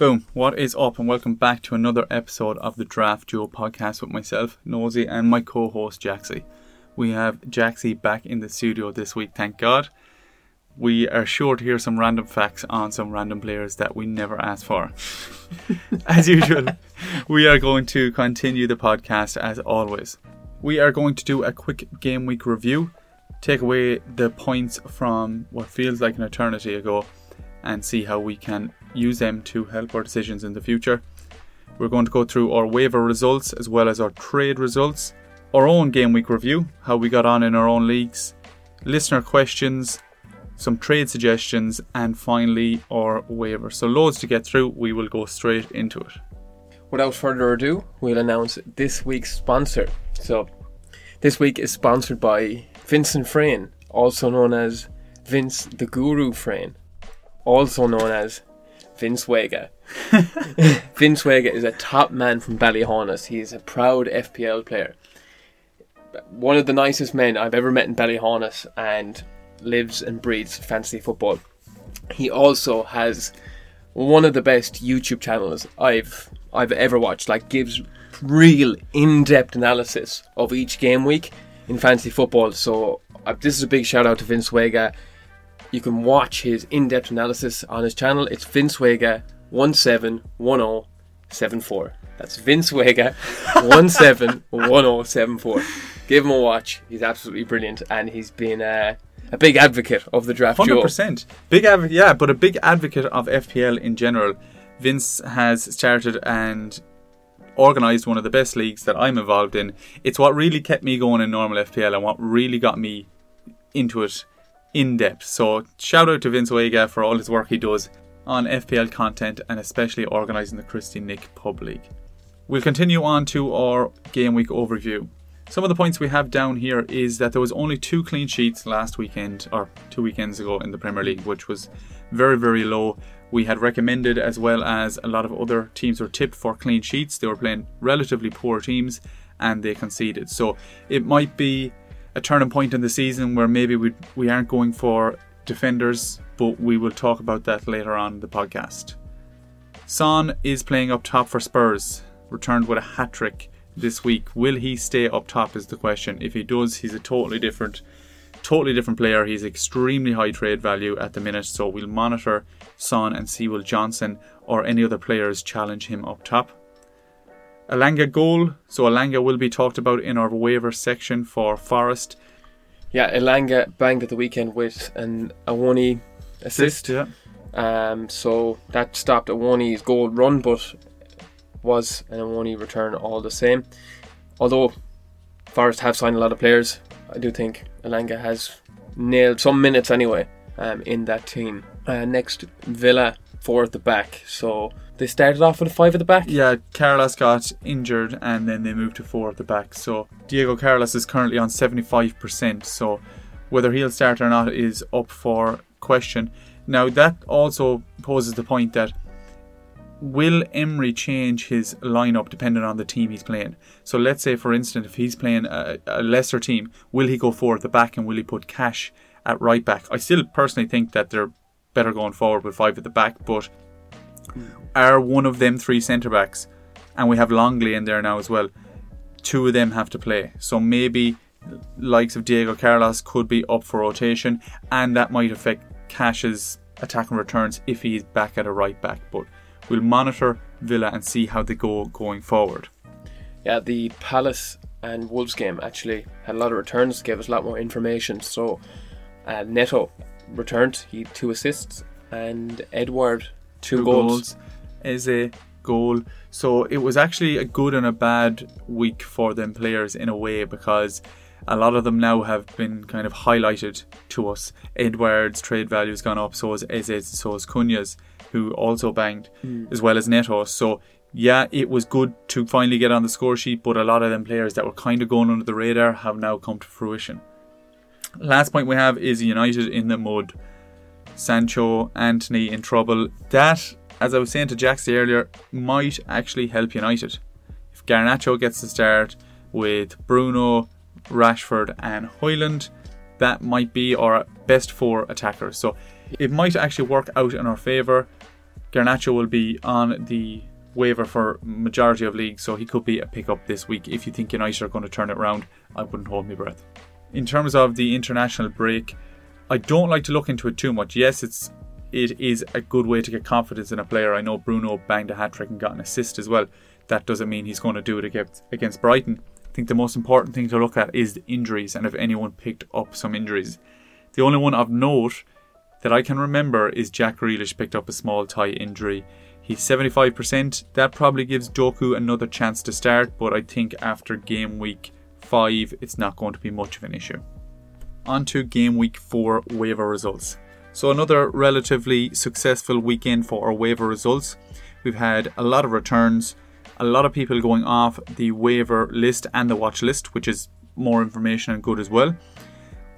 Boom. What is up, and welcome back to another episode of the Draft Duo podcast with myself, Nosy, and my co host, Jaxie. We have Jaxie back in the studio this week, thank God. We are sure to hear some random facts on some random players that we never asked for. as usual, we are going to continue the podcast as always. We are going to do a quick game week review, take away the points from what feels like an eternity ago, and see how we can use them to help our decisions in the future. We're going to go through our waiver results as well as our trade results, our own game week review, how we got on in our own leagues, listener questions, some trade suggestions, and finally our waiver. So, loads to get through. We will go straight into it. Without further ado, we'll announce this week's sponsor. So, this week is sponsored by Vincent Frayne, also known as Vince the Guru Frayne, also known as Vince Wega. Vince Wega is a top man from Ballyhaunis. He is a proud FPL player. One of the nicest men I've ever met in Ballyhaunis and lives and breathes fantasy football. He also has one of the best YouTube channels I've I've ever watched. Like gives real in-depth analysis of each game week in fantasy football. So uh, this is a big shout out to Vince Wega. You can watch his in-depth analysis on his channel. It's Vince Wega one seven one zero seven four. That's Vince Wega one seven one zero seven four. Give him a watch. He's absolutely brilliant, and he's been uh, a big advocate of the draft. Hundred duo. percent, big advocate. Yeah, but a big advocate of FPL in general. Vince has started and organised one of the best leagues that I'm involved in. It's what really kept me going in normal FPL and what really got me into it in depth. So shout out to Vince Wega for all his work he does on FPL content and especially organising the Christy Nick Pub League. We'll continue on to our game week overview. Some of the points we have down here is that there was only two clean sheets last weekend or two weekends ago in the Premier League, which was very very low. We had recommended as well as a lot of other teams were tipped for clean sheets. They were playing relatively poor teams and they conceded. So it might be a turning point in the season where maybe we we aren't going for defenders, but we will talk about that later on in the podcast. Son is playing up top for Spurs, returned with a hat trick this week. Will he stay up top is the question. If he does, he's a totally different totally different player. He's extremely high trade value at the minute, so we'll monitor Son and see will Johnson or any other players challenge him up top. Elanga goal. So Elanga will be talked about in our waiver section for Forest. Yeah, Elanga banged at the weekend with an Awoni assist. yeah. Um, so that stopped Awoni's goal run, but was an Awoni return all the same. Although Forest have signed a lot of players, I do think Elanga has nailed some minutes anyway um, in that team. Uh, next, Villa four at the back. So they started off with a five at the back. Yeah, Carlos got injured and then they moved to four at the back. So Diego Carlos is currently on 75%. So whether he'll start or not is up for question. Now, that also poses the point that will Emery change his lineup depending on the team he's playing? So let's say, for instance, if he's playing a, a lesser team, will he go forward at the back and will he put Cash at right back? I still personally think that they're better going forward with five at the back, but are one of them three centre backs, and we have Lenglet in there now as well. Two of them have to play, so maybe likes of Diego Carlos could be up for rotation, and that might affect Cash's attack and returns if he's back at a right back. But we'll monitor Villa and see how they go going forward. Yeah, the Palace and Wolves game actually had a lot of returns, gave us a lot more information. So uh, Neto returned, he two assists, and Edward two, Two goals. is a goal. So it was actually a good and a bad week for them players in a way because a lot of them now have been kind of highlighted to us. Edwards' trade value has gone up, so has Eze, so has Cunha's, who also banged, hmm. as well as Neto. So yeah, it was good to finally get on the score sheet, but a lot of them players that were kind of going under the radar have now come to fruition. Last point we have is United in the mud. Sancho, Antony in trouble. That, as I was saying to Jaxie earlier, might actually help United. If Garnacho gets the start with Bruno, Rashford, and Hojlund, that might be our best four attackers. So it might actually work out in our favour. Garnacho will be on the waiver for majority of leagues, so he could be a pickup this week. If you think United are going to turn it around, I wouldn't hold my breath. In terms of the international break, I don't like to look into it too much. Yes, it's it is a good way to get confidence in a player. I know Bruno banged a hat trick and got an assist as well. That doesn't mean he's going to do it against against Brighton. I think the most important thing to look at is the injuries and if anyone picked up some injuries. The only one of note that I can remember is Jack Grealish picked up a small thigh injury. He's 75%. That probably gives Doku another chance to start, but I think after game week 5, it's not going to be much of an issue. On to game week 4 waiver results. So, another relatively successful weekend for our waiver results. We've had a lot of returns, a lot of people going off the waiver list and the watch list, which is more information and good as well.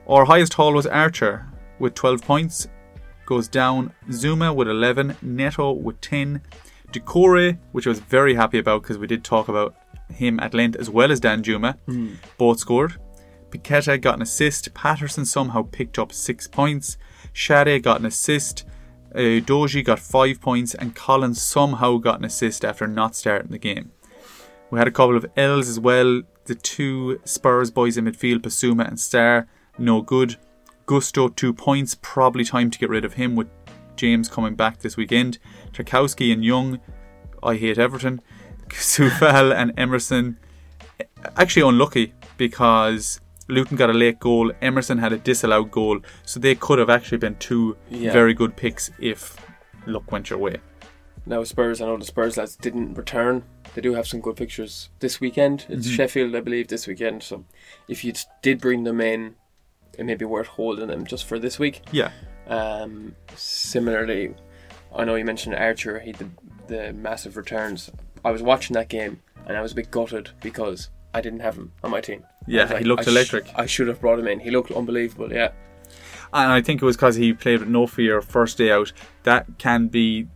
Our highest haul was Archer with 12 points, goes down Zuma with 11, Neto with 10, Doucouré, which I was very happy about because we did talk about him at length as well as Danjuma, mm. both scored. Paqueta got an assist, Patterson somehow picked up 6 points, Schade got an assist, uh, Doji got 5 points, and Collins somehow got an assist after not starting the game. We had a couple of L's as well. The two Spurs boys in midfield, Bissouma and Sarr, no good. Gusto, two points. Probably time to get rid of him with James coming back this weekend. Tarkowski and Young, I hate Everton. Coufal and Emerson, actually unlucky because Luton got a late goal. Emerson had a disallowed goal, so they could have actually been two yeah. very good picks if luck went your way. Now Spurs, I know the Spurs lads didn't return. They do have some good pictures this weekend. It's mm-hmm. Sheffield, I believe, this weekend. So if you did bring them in, it may be worth holding them just for this week. Yeah. Um, similarly, I know you mentioned Archer. He did the massive returns. I was watching that game and I was a bit gutted because I didn't have him on my team. Yeah, like, he looked I electric. Sh- I should have brought him in. He looked unbelievable. Yeah. And I think it was because he played with no fear first day out. That can be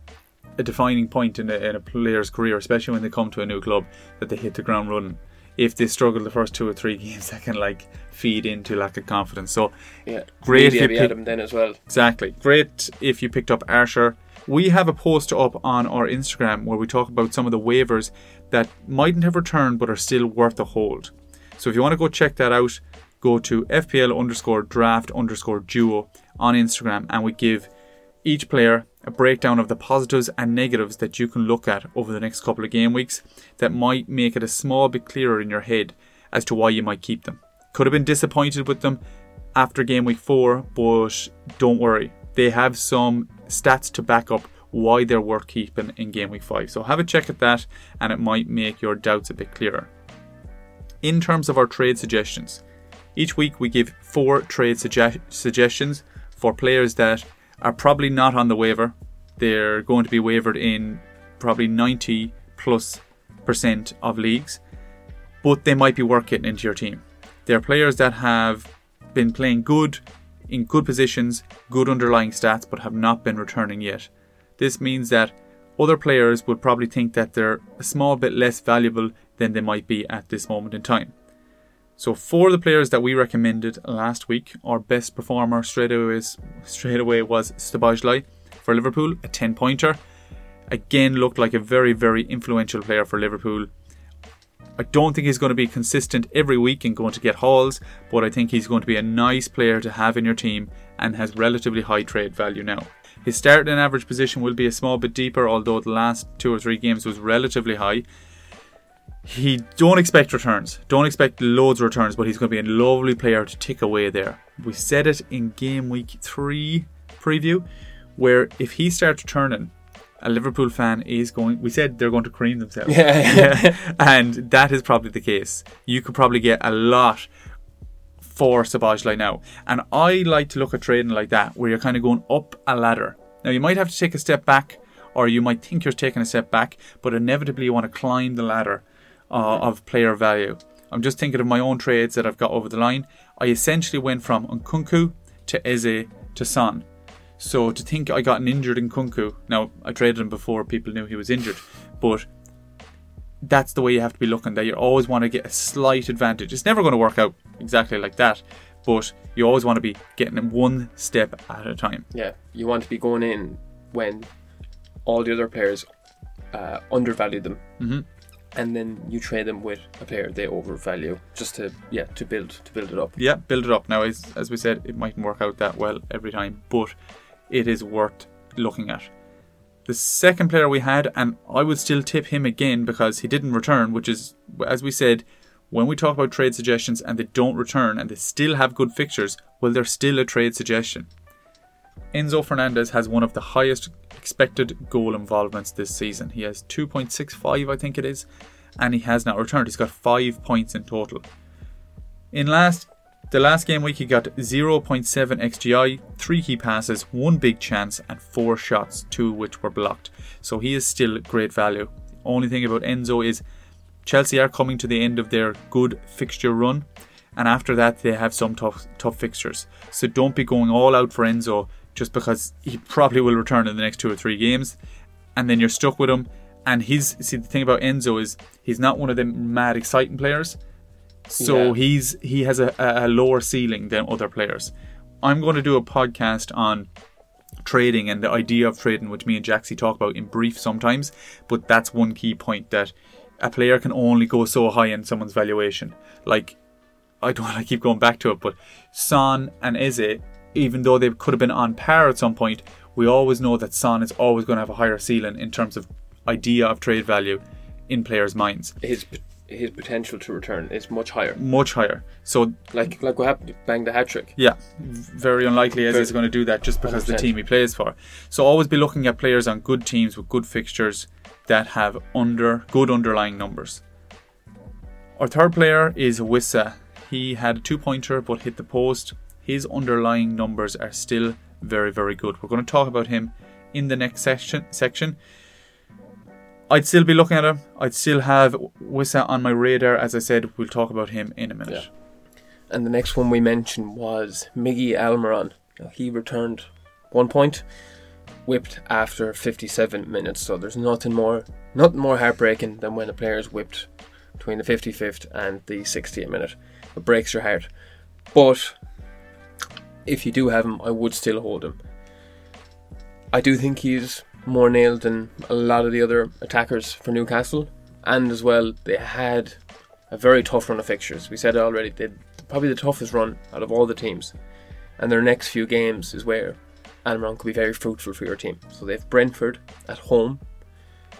a defining point in a, in a player's career, especially when they come to a new club, that they hit the ground running if they struggle the first two or three games, that can like feed into lack of confidence. So yeah, great if you pick, him then as well. Exactly, great if you picked up Archer. We have a post up on our Instagram where we talk about some of the waivers that mightn't have returned but are still worth a hold. So if you want to go check that out, go to FPL underscore draft underscore duo on Instagram and we give each player a breakdown of the positives and negatives that you can look at over the next couple of game weeks that might make it a small bit clearer in your head as to why you might keep them. Could have been disappointed with them after game week 4, but don't worry, they have some stats to back up why they're worth keeping in game week 5. So have a check at that and it might make your doubts a bit clearer. In terms of our trade suggestions, each week we give four trade suge- suggestions for players that are probably not on the waiver. They're going to be wavered in probably 90 plus percent of leagues, but they might be worth getting into your team. They're players that have been playing good in good positions, good underlying stats, but have not been returning yet. This means that other players would probably think that they're a small bit less valuable than they might be at this moment in time. So for the players that we recommended last week, our best performer straight away, straight away was Szoboszlai for Liverpool, a 10 pointer. Again, looked like a very, very influential player for Liverpool. I don't think he's going to be consistent every week and going to get hauls, but I think he's going to be a nice player to have in your team and has relatively high trade value now. His start and average position will be a small bit deeper, although the last two or three games was relatively high he don't expect returns. Don't expect loads of returns, but he's going to be a lovely player to tick away there. We said it in game week three preview, where if he starts returning, a Liverpool fan is going. We said they're going to cream themselves, yeah, yeah. and that is probably the case. You could probably get a lot for Szoboszlai now, and I like to look at trading like that, where you're kind of going up a ladder. Now you might have to take a step back, or you might think you're taking a step back, but inevitably you want to climb the ladder uh, of player value. I'm just thinking of my own trades that I've got over the line. I essentially went from Nkunku to Eze to Son. So to think I got an injured Nkunku, now I traded him before people knew he was injured, but that's the way you have to be looking. That you always want to get a slight advantage. It's never going to work out exactly like that, but you always want to be getting one step at a time. Yeah, you want to be going in when all the other players uh, undervalue them, Mhm. and then you trade them with a player they overvalue, just to yeah to build to build it up. Yeah, build it up. Now, as, as we said, it mightn't work out that well every time, but it is worth looking at. The second player we had, and I would still tip him again because he didn't return, which is, as we said, when we talk about trade suggestions and they don't return and they still have good fixtures, well, they're still a trade suggestion. Enzo Fernandez has one of the highest expected goal involvements this season. He has 2.65, I think it is, and he has not returned. He's got five points in total. In last the last game week he got 0.7 XGI, 3 key passes, 1 big chance and 4 shots, 2 which were blocked. So he is still great value. Only thing about Enzo is Chelsea are coming to the end of their good fixture run and after that they have some tough tough fixtures. So don't be going all out for Enzo just because he probably will return in the next 2 or 3 games and then you're stuck with him and he's see the thing about Enzo is he's not one of them mad exciting players. So Yeah. he's he has a, a lower ceiling than other players. I'm going to do a podcast on trading and the idea of trading, which me and Jaxie talk about in brief sometimes. But that's one key point that a player can only go so high in someone's valuation. Like I don't want to keep going back to it, but Son and Eze, even though they could have been on par at some point, we always know that Son is always going to have a higher ceiling in terms of idea of trade value in players' minds, His his potential to return is much higher. much higher. So Like like what happened, bang the hat trick. Yeah, very unlikely as he's going to do that just because the 100%. team he plays for. So always be looking at players on good teams with good fixtures that have under good underlying numbers. Our third player is Wissa. He had a two pointer but hit the post. His underlying numbers are still very very good. We're going to talk about him in the next section. Section. I'd still be looking at him. I'd still have Wissa on my radar. As I said, we'll talk about him in a minute. Yeah. And the next one we mentioned was Miggy Almiron. He returned one point, whipped after 57 minutes. So there's nothing more, nothing more heartbreaking than when a player is whipped between the 55th and the 60th minute. It breaks your heart. But if you do have him, I would still hold him. I do think he's more nailed than a lot of the other attackers for Newcastle, and as well they had a very tough run of fixtures. We said it already, they probably the toughest run out of all the teams. And their next few games is where Almiron could be very fruitful for your team. So they've Brentford at home,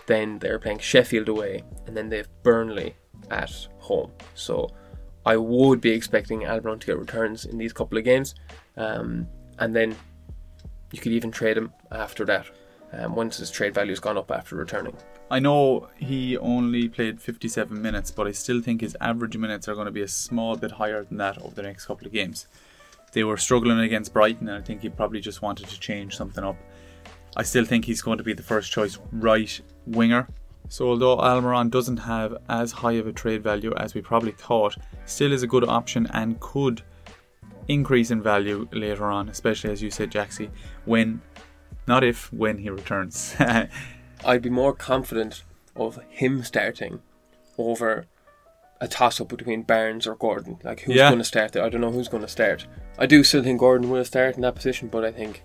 then they're playing Sheffield away, and then they've Burnley at home. So I would be expecting Almiron to get returns in these couple of games. Um, and then you could even trade him after that. Um, once his trade value's gone up after returning. I know he only played 57 minutes, but I still think his average minutes are going to be a small bit higher than that over the next couple of games. They were struggling against Brighton, and I think he probably just wanted to change something up. I still think he's going to be the first choice right winger. So, although Almiron doesn't have as high of a trade value as we probably thought, still is a good option and could increase in value later on, especially as you said, Jaxie, when, not if, when he returns. I'd be more confident of him starting over a toss up between Barnes or Gordon. Like who's Yeah. going to start there? I don't know who's going to start. I do still think Gordon will start in that position, but I think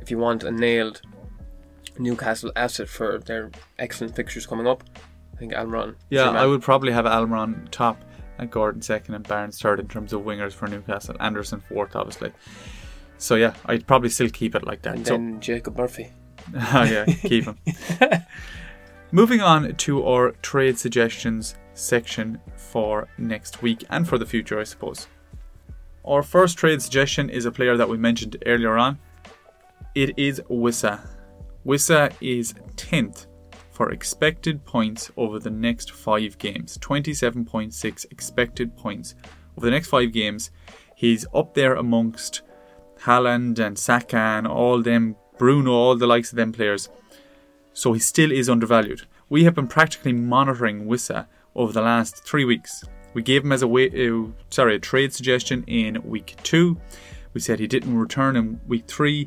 if you want a nailed Newcastle asset for their excellent fixtures coming up, I think Almiron. Yeah. I would probably have Almiron top and Gordon second and Barnes third in terms of wingers for Newcastle. Anderson fourth, obviously. So yeah, I'd probably still keep it like that. And So then Jacob Murphy. oh, yeah, keep him. Moving on to our trade suggestions section for next week and for the future, I suppose. Our first trade suggestion is a player that we mentioned earlier on. It is Wissa. Wissa is 10th for expected points over the next five games 27.6 expected points over the next five games. He's up there amongst Haaland and Saka and all them, Bruno, all the likes of them players. So he still is undervalued. We have been practically monitoring Wissa over the last three weeks. We gave him as a way, uh, sorry, a trade suggestion in week two. We said he didn't return in week three.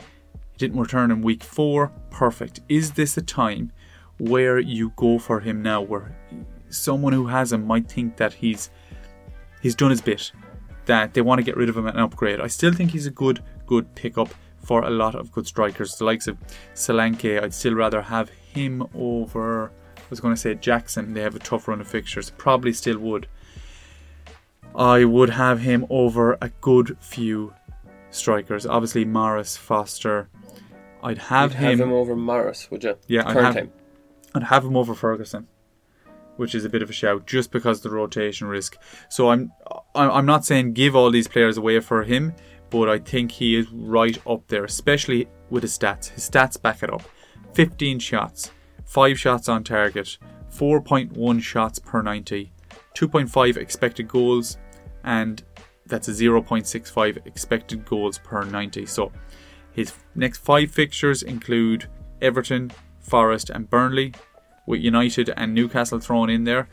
He didn't return in week four. Perfect. Is this a time where you go for him now, where someone who has him might think that he's he's done his bit, that they want to get rid of him and upgrade? I still think he's a good good pickup for a lot of good strikers. The likes of Solanke, I'd still rather have him over. I was going to say Jackson. They have a tough run of fixtures. Probably still would. I would have him over a good few strikers. Obviously, Morris, Foster. I'd have, You'd him, have him over Morris, would you? Yeah, I'd have- time. I'd have him over Ferguson, which is a bit of a shout, just because of the rotation risk. So I'm I'm not saying give all these players away for him, but I think he is right up there, especially with his stats. His stats back it up: 15 shots, five shots on target, 4.1 shots per 90, 2.5 expected goals, and that's a 0.65 expected goals per 90. So his next five fixtures include Everton, Forest, and Burnley, with United and Newcastle thrown in there.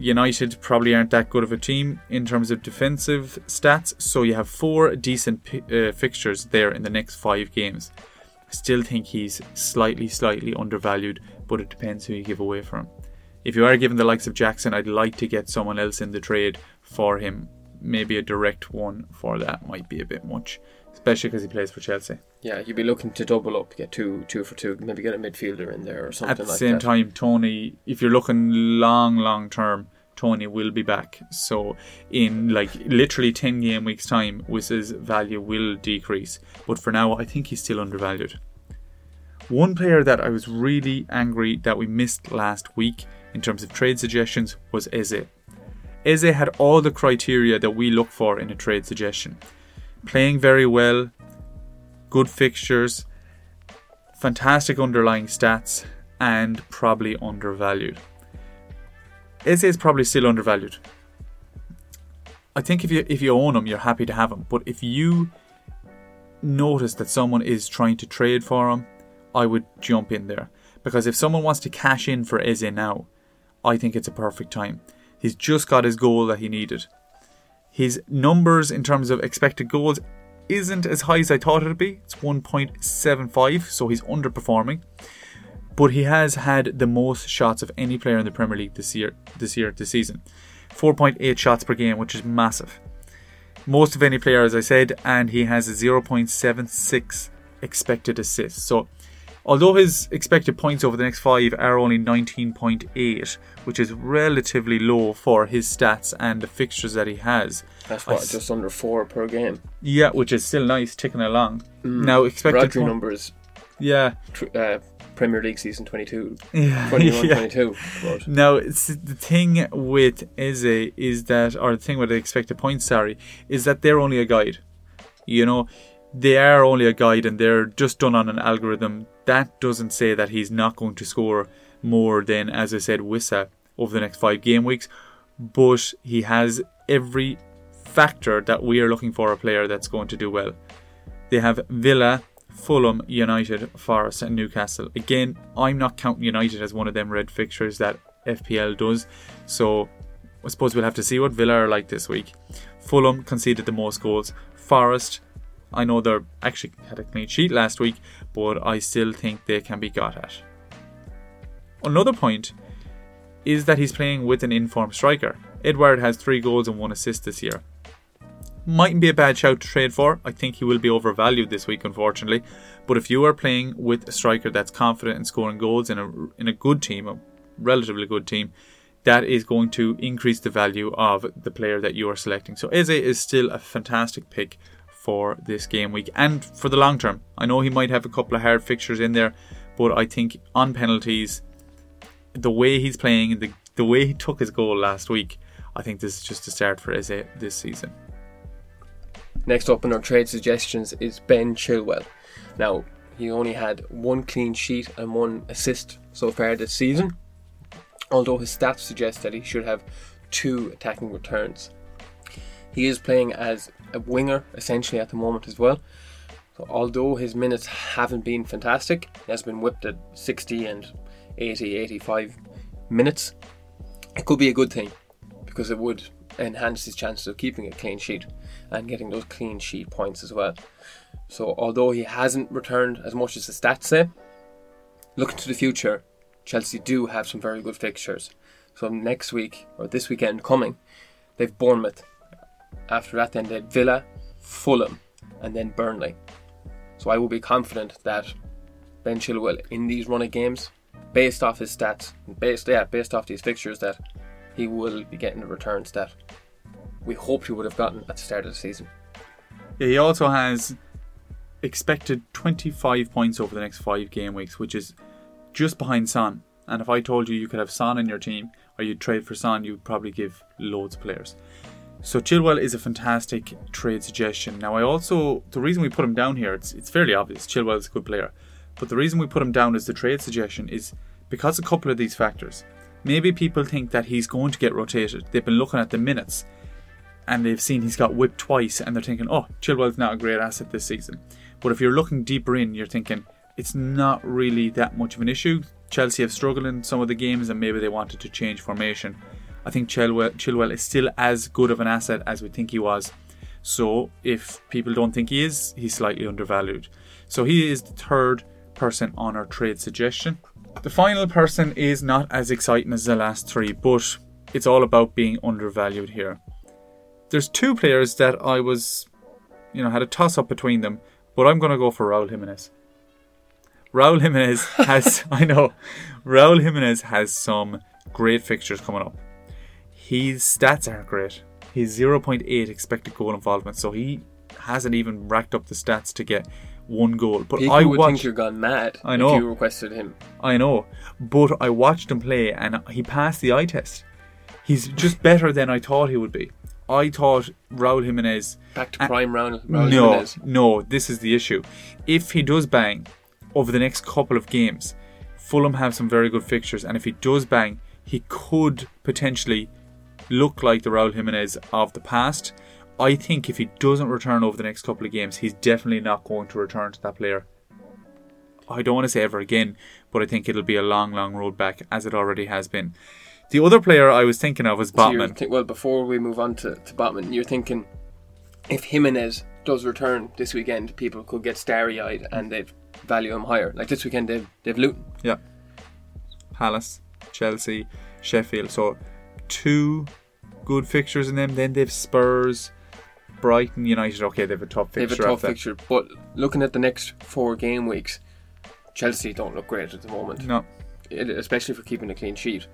United probably aren't that good of a team in terms of defensive stats, so you have four decent pi- uh, fixtures there in the next five games. I still think he's slightly, slightly undervalued, but it depends who you give away from. If you are given the likes of Jackson, I'd like to get someone else in the trade for him. Maybe a direct one for that might be a bit much, especially because he plays for Chelsea. Yeah, you'd be looking to double up, get two, two for two, maybe get a midfielder in there or something At the like same that. time, Toney, if you're looking long, long term, Toney will be back. So in like literally ten game weeks time, Wiss's value will decrease. But for now, I think he's still undervalued. One player that I was really angry that we missed last week in terms of trade suggestions was Eze. Eze had all the criteria that we look for in a trade suggestion. Playing very well, good fixtures, fantastic underlying stats, and probably undervalued. Eze is probably still undervalued. I think if you if you own him, you're happy to have him. But if you notice that someone is trying to trade for him, I would jump in there because if someone wants to cash in for Eze now, I think it's a perfect time. He's just got his goal that he needed. His numbers in terms of expected goals isn't as high as I thought it'd be. It's 1.75, so he's underperforming. But he has had the most shots of any player in the Premier League this year, this year, this season. 4.8 shots per game, which is massive. Most of any player, as I said, and he has a 0.76 expected assists. So, although his expected points over the next five are only 19.8, which is relatively low for his stats and the fixtures that he has, That's what, s- just under four per game. yeah, which is still nice, ticking along. Now, expected Rodri point- numbers, yeah, tr- uh, Premier League season 22, yeah, 21 yeah. 22. But Now, the thing with Eze is that, or the thing with the expected points, sorry, is that they're only a guide. You know, they are only a guide and they're just done on an algorithm. That doesn't say that he's not going to score more than, as I said, Wissa over the next five game weeks, but he has every factor that we are looking for a player that's going to do well. They have Villa, Fulham, United, Forest, and Newcastle. Again, I'm not counting United as one of them red fixtures that FPL does. So I suppose we'll have to see what Villa are like this week. Fulham conceded the most goals. Forest, I know they're actually had a clean sheet last week, but I still think they can be got at. Another point is that he's playing with an informed striker. Edward has three goals and one assist this year mightn't be a bad shout to trade for. I think he will be overvalued this week, unfortunately. But if you are playing with a striker that's confident in scoring goals in a in a good team, a relatively good team, that is going to increase the value of the player that you are selecting. So Eze is still a fantastic pick for this game week and for the long term. I know he might have a couple of hard fixtures in there, but I think on penalties, the way he's playing, the the way he took his goal last week, I think this is just a start for Eze this season. next up in our trade suggestions is Ben Chilwell. Now, he only had one clean sheet and one assist so far this season, although his stats suggest that he should have two attacking returns. He is playing as a winger essentially at the moment as well. So although his minutes haven't been fantastic, he has been whipped at 60 and 80, 85 minutes. It could be a good thing because it would enhance his chances of keeping a clean sheet and getting those clean sheet points as well. So although he hasn't returned as much as the stats say, looking to the future, Chelsea do have some very good fixtures. So next week or this weekend coming, they've Bournemouth. After that, then they've Villa, Fulham, and then Burnley. So I will be confident that Ben Chilwell in these run of games, based off his stats, based yeah, based off these fixtures, that he will be getting the returns that we hoped he would have gotten at the start of the season. Yeah, he also has expected 25 points over the next five game weeks, which is just behind Son. And if I told you you could have Son in your team or you'd trade for Son, you'd probably give loads of players. So Chilwell is a fantastic trade suggestion. Now I also the reason we put him down here, it's it's fairly obvious. Chilwell is a good player. But the reason we put him down as the trade suggestion is because a couple of these factors. Maybe people think that he's going to get rotated. They've been looking at the minutes and they've seen he's got whipped twice and they're thinking, oh, Chilwell's not a great asset this season. But if you're looking deeper in, you're thinking it's not really that much of an issue. Chelsea have struggled in some of the games and maybe they wanted to change formation. I think Chilwell, Chilwell is still as good of an asset as we think he was. So if people don't think he is, he's slightly undervalued. So he is the third person on our trade suggestion. The final person is not as exciting as the last three, but it's all about being undervalued here. There's two players that I was, you know, had a toss up between them, but I'm going to go for Raul Jimenez. Raul Jimenez has, I know, Raul Jimenez has some great fixtures coming up. His stats aren't great. He's 0.8 expected goal involvement, so he hasn't even racked up the stats to get one goal. But People I would watched, think you're gone mad I know. if you requested him. I know, but I watched him play and he passed the eye test. He's just better than I thought he would be. I thought Raul Jimenez. Back to prime round. Raul no, Jimenez. no, this is the issue. If he does bang over the next couple of games, Fulham have some very good fixtures, and if he does bang, he could potentially look like the Raul Jimenez of the past. I think if he doesn't return over the next couple of games, he's definitely not going to return to that player. I don't want to say ever again, but I think it'll be a long, long road back, as it already has been. The other player I was thinking of was So you're Botman. well, before we move on to, to Botman, you're thinking if Jimenez does return this weekend, people could get starry eyed and they'd value him higher. Like this weekend, they've, they've Luton. Yeah. Palace, Chelsea, Sheffield. So two good fixtures in them. Then they've Spurs, Brighton, United. Okay, they've a tough They have a fixture. tough fixture. But looking at the next four game weeks, Chelsea don't look great at the moment, No, It- especially for keeping a clean sheet.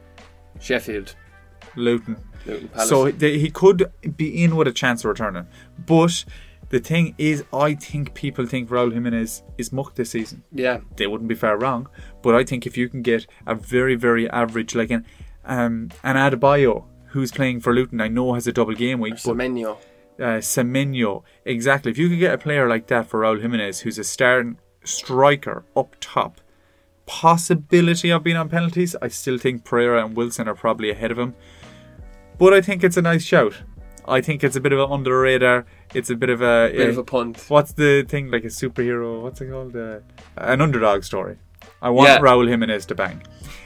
Sheffield, Luton. Luton, Palace. So they, he could be in with a chance of returning. But the thing is, I think people think Raul Jimenez is muck this season. yeah, They wouldn't be far wrong. But I think if you can get a very, very average, like an um, an Adebayo who's playing for Luton, I know has a double game week, but Semenyo. uh, Semenyo. Exactly. If you could get a player like that for Raul Jimenez, who's a starting striker up top, possibility of being on penalties, I still think Pereira and Wilson are probably ahead of him. But I think it's a nice shout. I think it's a bit of an under the radar. It's a bit of a. Bit of a punt. what's the thing like a superhero? What's it called? Uh, an underdog story. I want Yeah. Raul Jimenez to bang,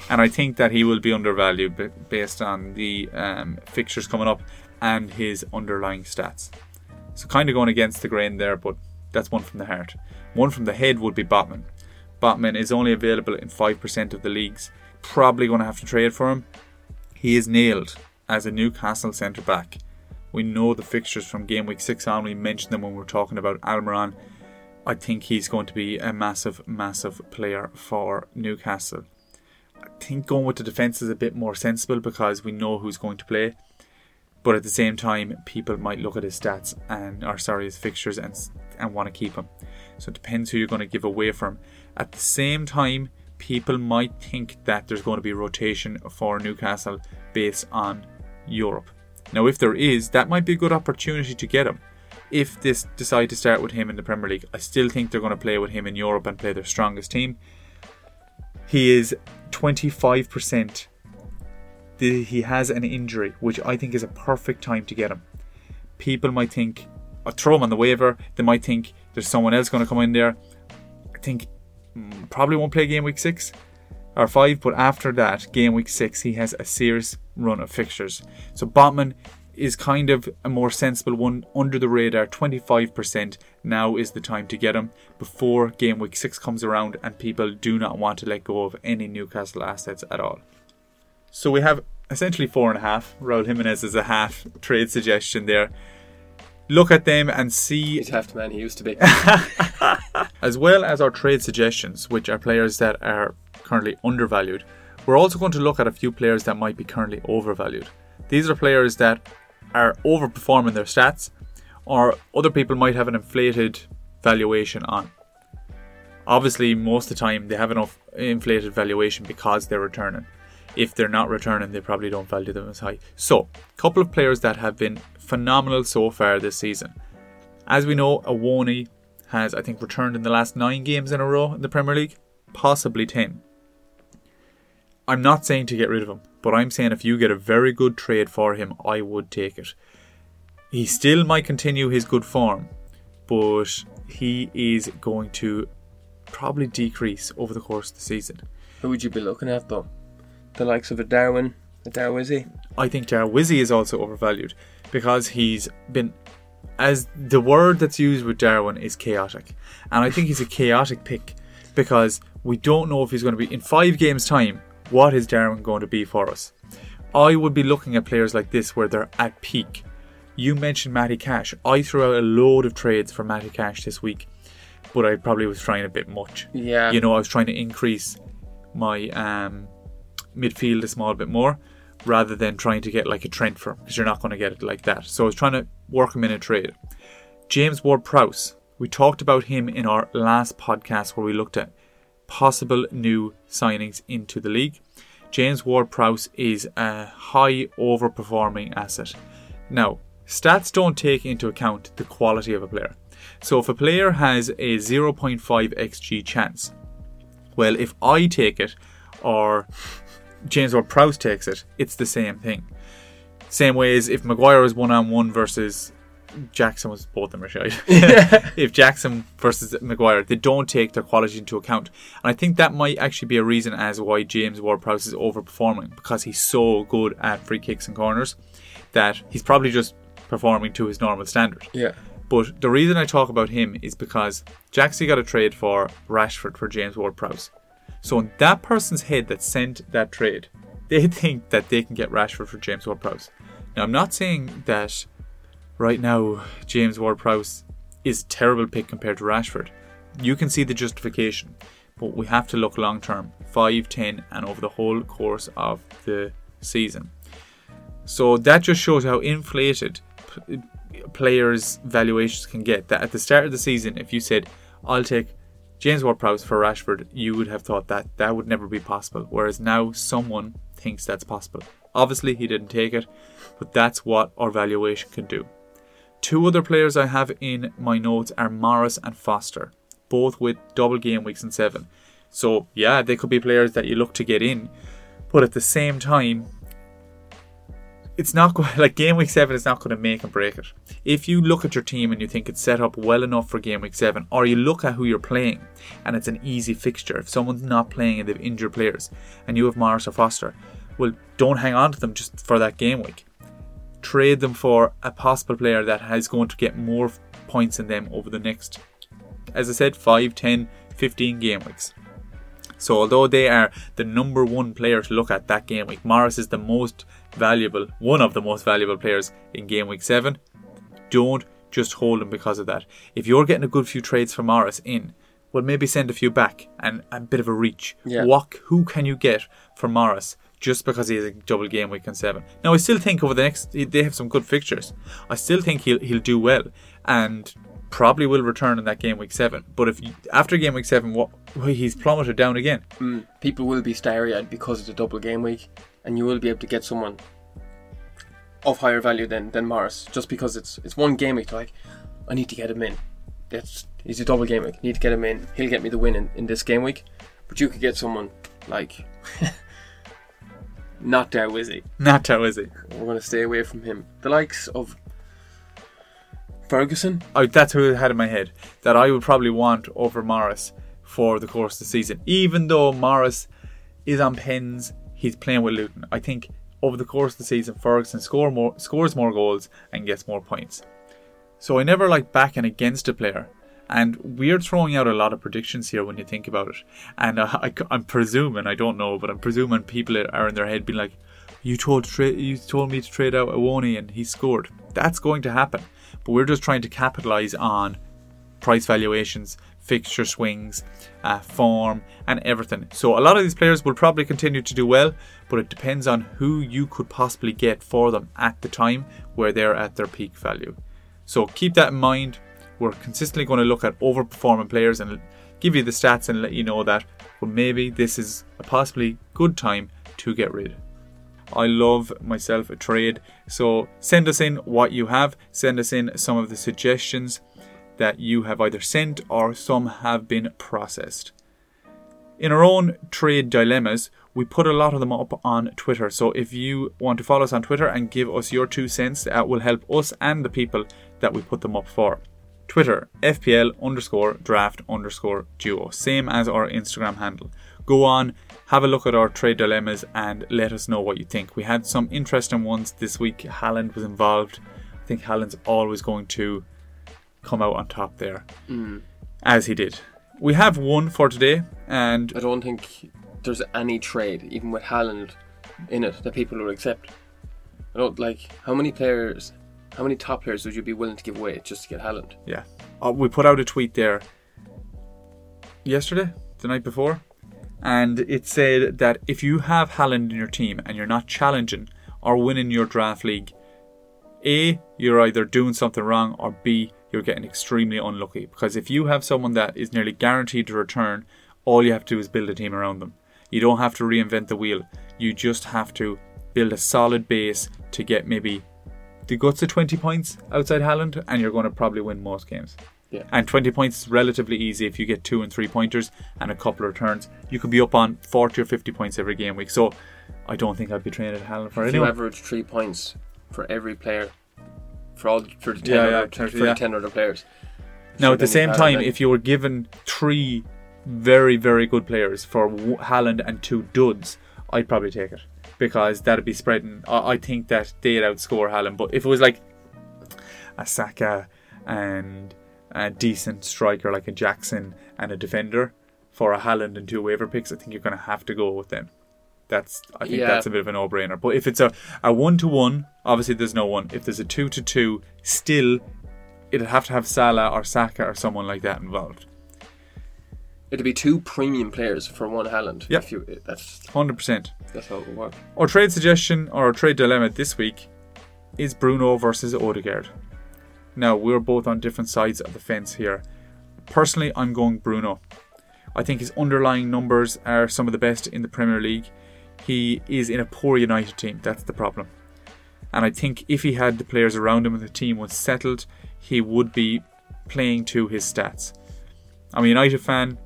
and I think that he will be undervalued based on the um, fixtures coming up and his underlying stats. So kind of going against the grain there, but that's one from the heart. One from the head would be Botman. Botman is only available in five percent of the leagues. Probably going to have to trade for him. He is nailed as a Newcastle centre back. We know the fixtures from game week six on. We mentioned them when we were talking about Almiron. I think he's going to be a massive, massive player for Newcastle. I think going with the defence is a bit more sensible because we know who's going to play. But at the same time, people might look at his stats and, or sorry, his fixtures and and want to keep him. So it depends who you're going to give away from. At the same time, people might think that there's going to be rotation for Newcastle based on Europe. Now, if there is, that might be a good opportunity to get him. If this decide to start with him in the Premier League, I still think they're going to play with him in Europe and play their strongest team. He is 25%. The- He has an injury, which I think is a perfect time to get him. People might think, I'll throw him on the waiver. They might think there's someone else going to come in there. I think mm, probably won't play game week six or five, but after that, game week six, he has a serious run of fixtures. So Botman is kind of a more sensible one under the radar, 25%. Now is the time to get him before game week six comes around and people do not want to let go of any Newcastle assets at all. So we have essentially four and a half. Raul Jimenez is a half trade suggestion there. look at them and see He's half the man he used to be. as well as our trade suggestions, which are players that are currently undervalued, we're also going to look at a few players that might be currently overvalued. These are players that are overperforming their stats, or other people might have an inflated valuation on. Obviously, most of the time they have enough inflated valuation because they're returning. If they're not returning, they probably don't value them as high. So, a couple of players that have been phenomenal so far this season. As we know, Awoni has, I think, returned in the last nine games in a row in the Premier League, possibly 10. I'm not saying to get rid of him, but I'm saying if you get a very good trade for him, I would take it. He still might continue his good form, but he is going to probably decrease over the course of the season. Who would you be looking at though? The likes of a Darwin, a Darwizzy? I think Darwizzy is also overvalued because he's been, as the word that's used with Darwin is chaotic, and I think he's a chaotic pick because we don't know if he's going to be in five games' time. What is Darwin going to be for us? I would be looking at players like this where they're at peak. You mentioned Matty Cash. I threw out a load of trades for Matty Cash this week, but I probably was trying a bit much. Yeah. You know, I was trying to increase my um, midfield a small bit more rather than trying to get like a trend for him because you're not going to get it like that. So I was trying to work him in a trade. James Ward Prowse, we talked about him in our last podcast where we looked at possible new signings into the league. James Ward Prowse is a high overperforming asset. Now, stats don't take into account the quality of a player. So if a player has a 0.5 xg chance, well, if I take it or James Ward Prowse takes it, it's the same thing. Same way as if Maguire is one on one versus Jackson was both of them are shite. if Jackson versus Maguire, they don't take their quality into account. And I think that might actually be a reason as why James Ward Prowse is overperforming because he's so good at free kicks and corners that he's probably just performing to his normal standard. Yeah. But the reason I talk about him is because Jackson got a trade for Rashford for James Ward Prowse. So in that person's head that sent that trade, they think that they can get Rashford for James Ward Prowse. Now I'm not saying that right now James Ward Prowse is a terrible pick compared to Rashford. You can see the justification, but we have to look long term 5, 10, and over the whole course of the season. So that just shows how inflated p- players' valuations can get. That at the start of the season, if you said, I'll take James Ward Prowse for Rashford, you would have thought that that would never be possible. Whereas now someone thinks that's possible. Obviously, he didn't take it, but that's what our valuation can do. Two other players I have in my notes are Morris and Foster, both with double game weeks and seven. So, yeah, they could be players that you look to get in, but at the same time, it's not going like game week seven is not going to make and break it. If you look at your team and you think it's set up well enough for game week seven, or you look at who you're playing and it's an easy fixture, if someone's not playing and they've injured players and you have Morris or Foster, well, don't hang on to them just for that game week. Trade them for a possible player that is going to get more points than them over the next, as I said, 5, 10, 15 game weeks. So although they are the number one player to look at that game week, Morris is the most valuable, one of the most valuable players in game week seven. Don't just hold him because of that. If you're getting a good few trades for Morris in, well maybe send a few back and a bit of a reach. Yeah. What who can you get for Morris just because he has a double game week in seven? Now I still think over the next they have some good fixtures. I still think he'll he'll do well and probably will return in that game week seven. But if after game week seven, what he's plummeted down again. Mm, people will be starry eyed because of the double game week, and you will be able to get someone of higher value than, than Morris just because it's it's one game week. Like, I need to get him in. That's he's a double game week. Need to get him in. He'll get me the win in, in this game week. But you could get someone like not Darwizzy. Not how is it? We're going to stay away from him. The likes of Ferguson. I, that's who I had in my head that I would probably want over Morris for the course of the season. Even though Morris is on pins, he's playing with Luton. I think over the course of the season, Ferguson score more, scores more goals and gets more points. So I never like backing against a player. And we're throwing out a lot of predictions here when you think about it. And uh, I, am presuming, I don't know, but I'm presuming people are in their head being like, "You told tra- you told me to trade out Awoni and he scored." That's going to happen. But we're just trying to capitalize on price valuations, fixture swings, uh, form, and everything. So a lot of these players will probably continue to do well, but it depends on who you could possibly get for them at the time where they're at their peak value. So keep that in mind. We're consistently going to look at overperforming players and give you the stats and let you know that well, maybe this is a possibly good time to get rid. I love myself a trade. So send us in what you have. Send us in some of the suggestions that you have either sent or some have been processed. In our own trade dilemmas, we put a lot of them up on Twitter. So if you want to follow us on Twitter and give us your two cents, that will help us and the people that we put them up for. Twitter, FPL underscore draft underscore duo, same as our Instagram handle. Go on, have a look at our trade dilemmas and let us know what you think. We had some interesting ones this week. Haaland was involved. I think Haaland's always going to come out on top there, Mm. as he did. We have one for today, and I don't think there's any trade, even with Haaland in it, that people will accept. I don't like how many players, how many top players would you be willing to give away just to get Haaland? yeah, uh, we put out a tweet there yesterday, the night before, and it said that if you have Haaland in your team and you're not challenging or winning your draft league, A, you're either doing something wrong, or B, you're getting extremely unlucky. Because if you have someone that is nearly guaranteed to return, all you have to do is build a team around them. You don't have to reinvent the wheel. You just have to build a solid base to get maybe the guts of 20 points outside Haaland, and you're going to probably win most games. Yeah. And 20 points is relatively easy if you get two and three pointers and a couple of returns. You could be up on 40 or 50 points every game week. So I don't think I'd be training at Haaland for If you average three points for every player, for all for the ten, Yeah, yeah, other, for yeah. the ten other players. Now, at the same time, then- if you were given three very, very good players for Haaland and two duds, I'd probably take it because that'd be spreading. I, I think that they'd outscore Haaland. But if it was like a Saka and a decent striker like a Jackson and a defender for a Haaland and two waiver picks, I think you're going to have to go with them. That's I think Yeah. that's a bit of a no-brainer. But if it's a a one to one, obviously there's no one. If there's a two to two, still it'd have to have Salah or Saka or someone like that involved. It'd be two premium players for one Haaland. Yeah. If you, that's Hundred percent. that's how it would work. Our trade suggestion or our trade dilemma this week is Bruno versus Odegaard. Now we're both on different sides of the fence here. Personally, I'm going Bruno. I think his underlying numbers are some of the best in the Premier League. He is in a poor United team. That's the problem. And I think if he had the players around him and the team was settled, he would be playing to his stats. I'm a United fan,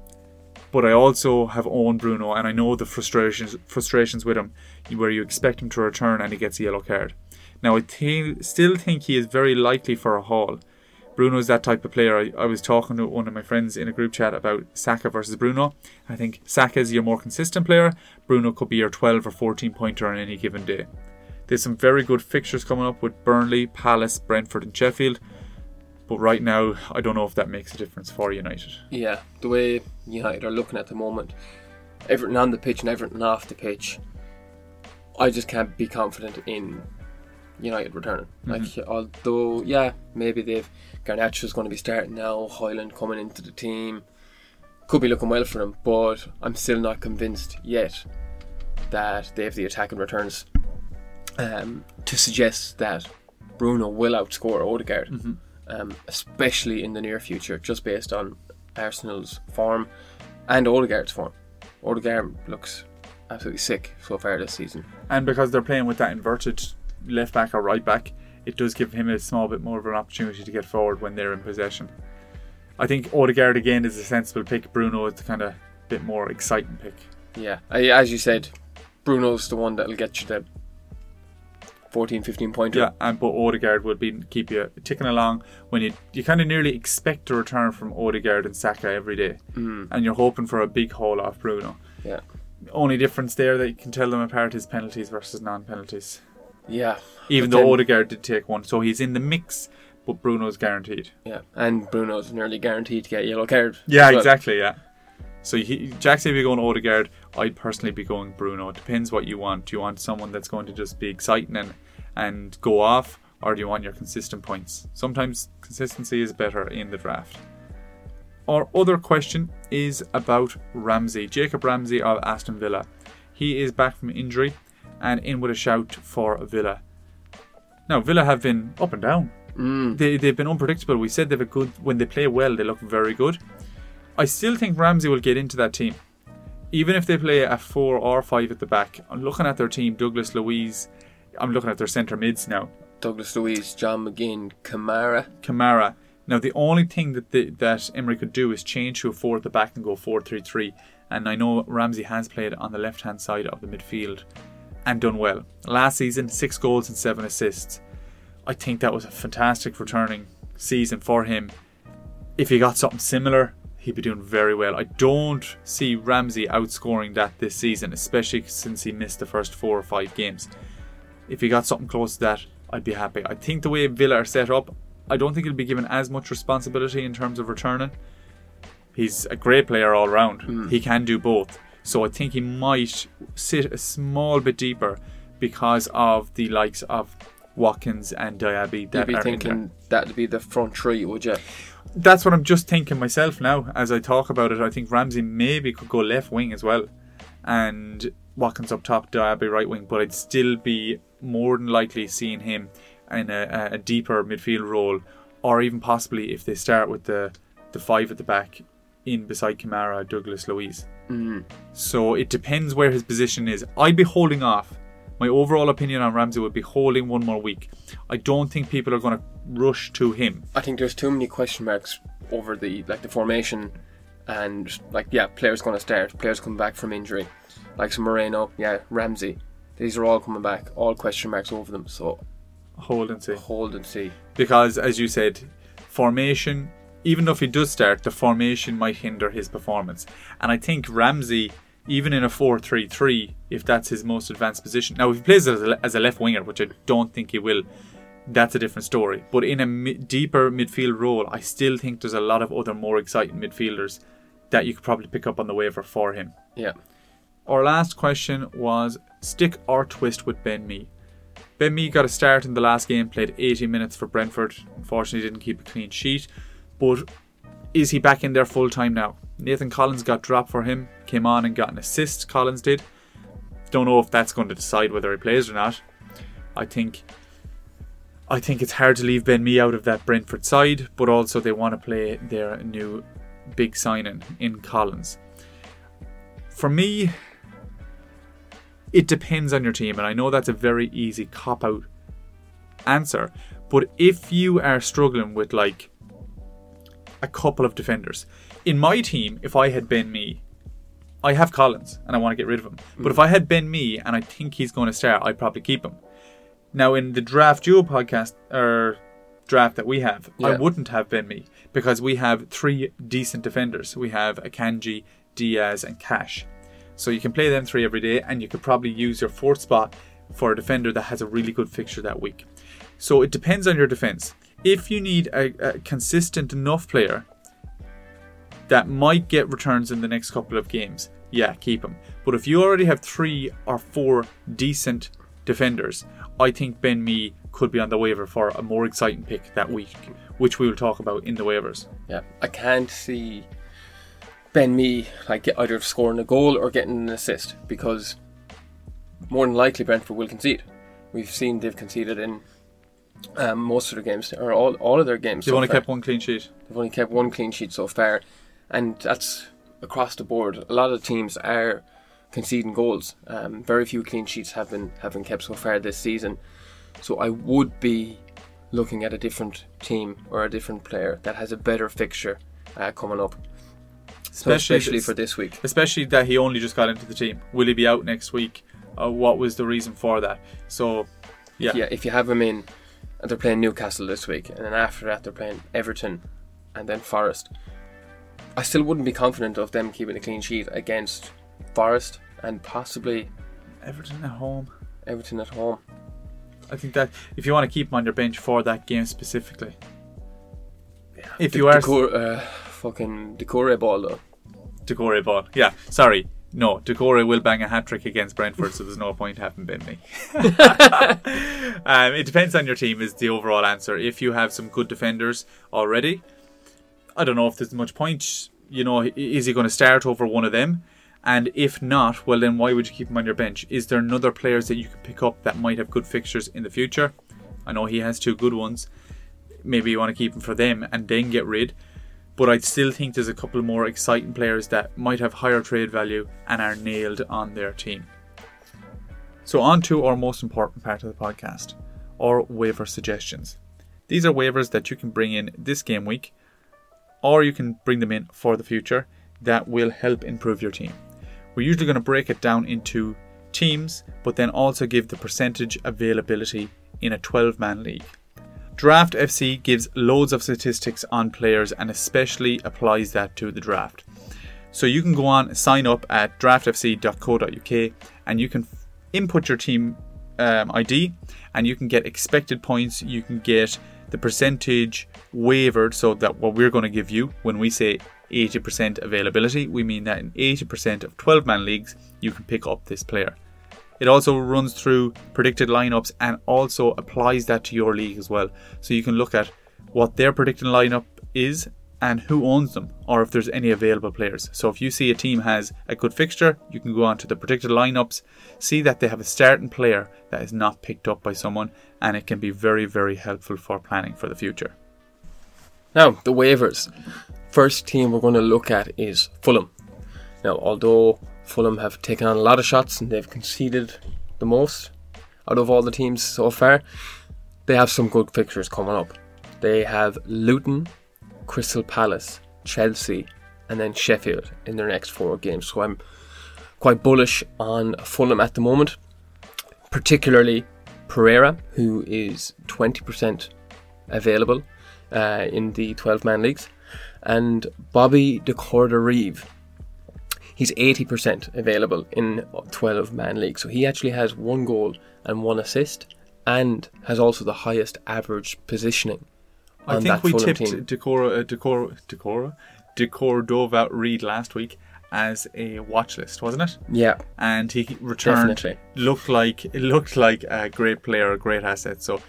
but I also have owned Bruno, and I know the frustrations frustrations with him, where you expect him to return and he gets a yellow card. Now I thi- still think he is very likely for a haul. Bruno is that type of player. I, I was talking to one of my friends in a group chat about Saka versus Bruno. I think Saka is your more consistent player. Bruno could be your 12 or 14 pointer on any given day. There's some very good fixtures coming up with Burnley, Palace, Brentford, and Sheffield. But right now, I don't know if that makes a difference for United. Yeah, the way United are looking at the moment, everything on the pitch and everything off the pitch, I just can't be confident in United returning. Like, although, yeah, maybe they've Garnacho's going to be starting now, Hojlund coming into the team, could be looking well for them, but I'm still not convinced yet that they have the attacking returns um, to suggest that Bruno will outscore Odegaard, um, especially in the near future, just based on Arsenal's form and Odegaard's form. Odegaard looks absolutely sick so far this season. And because they're playing with that inverted left back or right back, it does give him a small bit more of an opportunity to get forward when they're in possession. I think Odegaard again is a sensible pick. Bruno is the kind of bit more exciting pick. Yeah, as you said, Bruno's the one that'll get you the 14, 15 pointer. Yeah, and but Odegaard would be keep you ticking along when you you kind of nearly expect a return from Odegaard and Saka every day, Mm, and you're hoping for a big haul off Bruno. yeah, Only difference there that you can tell them apart is penalties versus non-penalties. yeah, Even though then- Odegaard did take one, so he's in the mix, but Bruno's guaranteed. yeah. And Bruno's nearly guaranteed to get a yellow card. Yeah, well. exactly. Yeah. So he, Jackson you're going Odegaard. I'd personally be going Bruno. It depends what you want. Do you want someone that's going to just be exciting and and go off, or do you want your consistent points? Sometimes consistency is better in the draft. Our other question is about Ramsey, Jacob Ramsey of Aston Villa. He is back from injury and in with a shout for Villa. Now, Villa have been up and down. Mm. They, they've been unpredictable. We said they've a good, when they play well, they look very good. I still think Ramsey will get into that team. Even if they play a four or five at the back, I'm looking at their team, Douglas Luiz, I'm looking at their centre mids now. Douglas Luiz, John McGinn, Kamara. Kamara. Now the only thing that the, that Emery could do is change to a four at the back and go four three three. And I know Ramsey has played on the left hand side of the midfield and done well. Last season, six goals and seven assists. I think that was a fantastic returning season for him. If he got something similar, he'd be doing very well. I don't see Ramsey outscoring that this season, especially since he missed the first four or five games. If he got something close to that, I'd be happy. I think the way Villa are set up, I don't think he'll be given as much responsibility in terms of returning. He's a great player all round. Hmm. He can do both. So I think he might sit a small bit deeper because of the likes of Watkins and Diaby You'd be are in there. thinking that'd be the front three, would you? That's what I'm just thinking myself now as I talk about it. I think Ramsey maybe could go left wing as well, and Watkins up top, Diaby right wing. But I'd still be more than likely seeing him in a, a deeper midfield role, or even possibly if they start with the the five at the back, in beside Kamara, Douglas Luiz. Mm. So it depends where his position is. I'd be holding off. My overall opinion on Ramsey would be holding one more week. I don't think people are going to rush to him. I think there's too many question marks over the like the formation, and like yeah, players going to start, players come back from injury, like some Moreno, yeah, Ramsey. These are all coming back, all question marks over them. So Hold and see. hold and see. because as you said formation even if he does start the formation might hinder his performance and i think ramsey even in a 4-3-3 if that's his most advanced position now if he plays as a, as a left winger which i don't think he will that's a different story but in a mi- deeper midfield role i still think there's a lot of other more exciting midfielders that you could probably pick up on the waiver for him Yeah, our last question was stick or twist with Ben Mee. Ben Mee got a start in the last game, played 80 minutes for Brentford. Unfortunately, didn't keep a clean sheet. But is he back in there full time now? Nathan Collins got dropped for him, came on and got an assist. Collins did. Don't know if that's going to decide whether he plays or not. I think. I think it's hard to leave Ben Mee out of that Brentford side, but also they want to play their new big signing in Collins. For me, it depends on your team, and I know that's a very easy cop out answer. But if you are struggling with like a couple of defenders, in my team, if I had Ben Mee, I have Collins and I want to get rid of him. But if mm. I had Ben Mee and I think he's going to start, I'd probably keep him. Now, in the draft duo podcast or draft that we have, I wouldn't have Ben Mee because we have three decent defenders. We have Akanji, Dias, and Cash. So you can play them three every day, and you could probably use your fourth spot for a defender that has a really good fixture that week. So it depends on your defense. If you need a, a consistent enough player that might get returns in the next couple of games, yeah, keep him. But if you already have three or four decent defenders, I think Ben Mee could be on the waiver for a more exciting pick that week, which we will talk about in the waivers. yeah. I can't see Ben Mee like either scoring a goal or getting an assist because more than likely Brentford will concede. We've seen they've conceded in um, most of their games or all all of their games. They've so only far. kept one clean sheet. They've only kept one clean sheet so far, and that's across the board. A lot of teams are conceding goals. Um, very few clean sheets have been have been kept so far this season. So I would be looking at a different team or a different player that has a better fixture uh, coming up, so Especially, especially for this week. especially that he only just got into the team. Will he be out next week? Uh, what was the reason for that? So, yeah, Yeah, if you have them in, and they're playing Newcastle this week, and then after that they're playing Everton, and then Forest. I still wouldn't be confident of them keeping a clean sheet against Forest and possibly Everton at home. Everton at home. I think that if you want to keep him on your bench for that game specifically, if The- you are Decore, uh, fucking Decore ball though. Decore ball, yeah, sorry, No, Decore will bang a hat trick against Brentford, so there's no point having Ben Mee. um, it depends on your team, is the overall answer. If you have some good defenders already, I don't know if there's much point. You know, is he going to start over one of them? And if not, well, then why would you keep him on your bench? Is there another players that you could pick up that might have good fixtures in the future? I know he has two good ones. Maybe you want to keep him for them and then get rid but I still think there's a couple more exciting players that might have higher trade value and are nailed on their team. So, on to our most important part of the podcast our waiver suggestions. These are waivers that you can bring in this game week, or you can bring them in for the future that will help improve your team. We're usually going to break it down into teams, but then also give the percentage availability in a 12 man league. Draft FC gives loads of statistics on players and especially applies that to the draft. So you can go on, sign up at draftfc.co.uk, and you can input your team um, ID and you can get expected points. You can get the percentage wavered so that what we're going to give you when we say 80% availability, we mean that in 80% of 12 man leagues, you can pick up this player. It also runs through predicted lineups and also applies that to your league as well. So you can look at what their predicted lineup is and who owns them or if there's any available players. So if you see a team has a good fixture, you can go on to the predicted lineups, see that they have a starting player that is not picked up by someone, and it can be very, very helpful for planning for the future. Now, the waivers. First team we're going to look at is Fulham. Now, although Fulham have taken on a lot of shots and they've conceded the most out of all the teams so far. They have some good fixtures coming up. They have Luton, Crystal Palace, Chelsea, and then Sheffield in their next four games. So I'm quite bullish on Fulham at the moment, particularly Pereira, who is 20% available uh, in the 12 man leagues, and Bobby de Cordova-Reid, he's 80% available in 12 man league. So he actually has one goal and one assist and has also the highest average positioning. I think we Fulham tipped Decora, uh, Decora, Decora, De Cordova-Reid last week as a watch list, wasn't it? Yeah. And he returned. Definitely. Looked like it looked like a great player, a great asset. So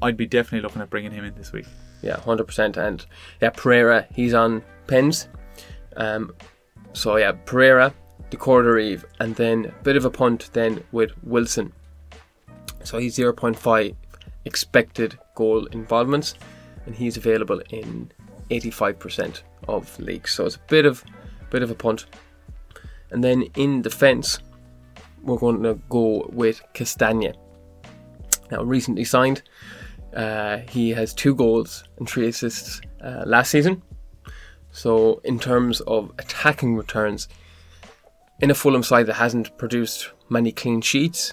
I'd be definitely looking at bringing him in this week. Yeah, hundred percent. And yeah, Pereira, he's on pens. Um, so yeah, Pereira, De Cordova-Reid, and then a bit of a punt then with Wilson. So he's 0.5 expected goal involvements, and he's available in 85% of leagues. So it's a bit of bit of a punt. And then in defence, we're going to go with Castagne. Now, recently signed, uh, he has two goals and three assists uh, last season. So, in terms of attacking returns, in a Fulham side that hasn't produced many clean sheets,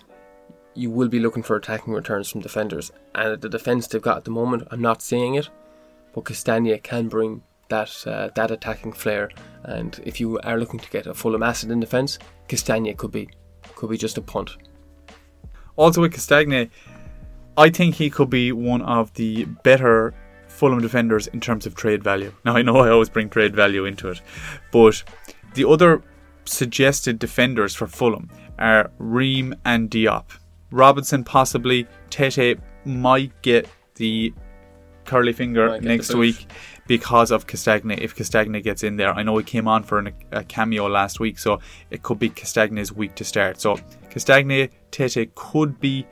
you will be looking for attacking returns from defenders. And at the defence they've got at the moment, I'm not seeing it. But Castagne can bring that uh, that attacking flair. And if you are looking to get a Fulham asset in defence, Castagne could be could be just a punt. Also with Castagne, I think he could be one of the better Fulham defenders in terms of trade value. Now, I know I always bring trade value into it, but the other suggested defenders for Fulham are Ream and Diop. Robinson possibly, Tete might get the curly finger next week because of Castagne. If Castagne gets in there, I know he came on for an, a cameo last week, so it could be Castagne's week to start. So Castagne, Tete could be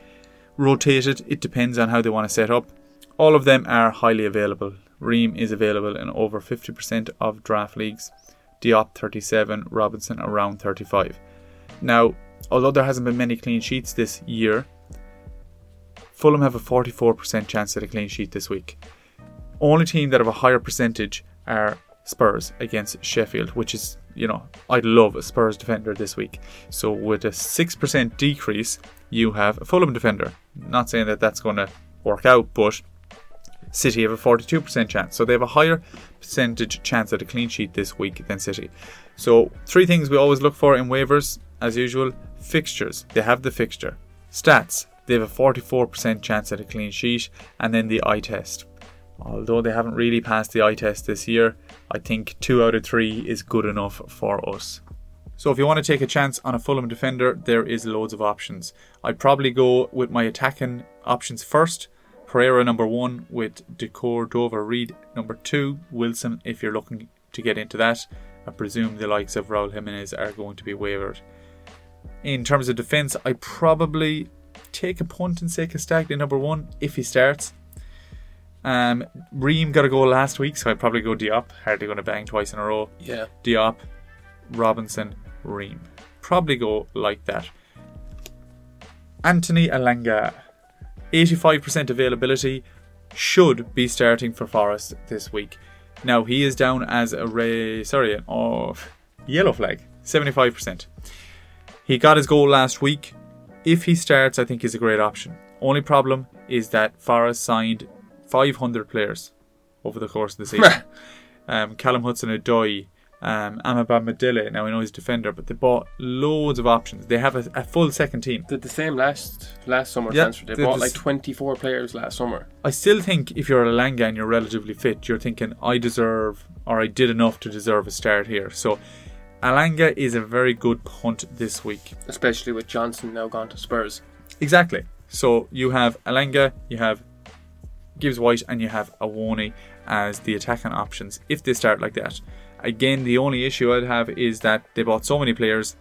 rotated. It depends on how they want to set up. All of them are highly available. Ream is available in over 50% of draft leagues. Diop 37, Robinson around 35. Now, although there hasn't been many clean sheets this year, Fulham have a 44% chance at a clean sheet this week. Only team that have a higher percentage are Spurs against Sheffield, which is, you know, I'd love a Spurs defender this week. So with a 6% decrease, you have a Fulham defender. Not saying that that's going to work out, but City have a 42% chance. So they have a higher percentage chance at a clean sheet this week than City. So, three things we always look for in waivers, as usual fixtures, they have the fixture. Stats, they have a 44% chance at a clean sheet. And then the eye test. Although they haven't really passed the eye test this year, I think two out of three is good enough for us. So if you want to take a chance on a Fulham defender, there is loads of options. I'd probably go with my attacking options first. Pereira number one with De Cordova-Reid number two, Wilson if you're looking to get into that. I presume the likes of Raul Jimenez are going to be wavered. In terms of defence, I probably take a punt and say Castagne number one if he starts. Um, Ream got a goal last week, so I'd probably go Diop. Hardly going to bang twice in a row. Yeah. Diop, Robinson, Ream. Probably go like that. Anthony Elanga, 85% availability, should be starting for Forest this week. Now he is down as a ray, sorry, an oh, yellow flag, 75%. He got his goal last week. If he starts, I think he's a great option. Only problem is that Forest signed 500 players over the course of the season. um, Callum Hudson Odoi, um, Omobamidele. Now I know he's a defender, but they bought loads of options. They have a, a full second team. Did the same last last summer Yeah, transfer. They bought like 24 players last summer. I still think if you're Elanga and you're relatively fit, you're thinking I deserve or I did enough to deserve a start here. So Elanga is a very good punt this week. Especially with Johnson now gone to Spurs. Exactly. So you have Elanga, you have Gibbs White, and you have Awoniyi as the attacking options if they start like that. Again, the only issue I'd have is that they bought so many players,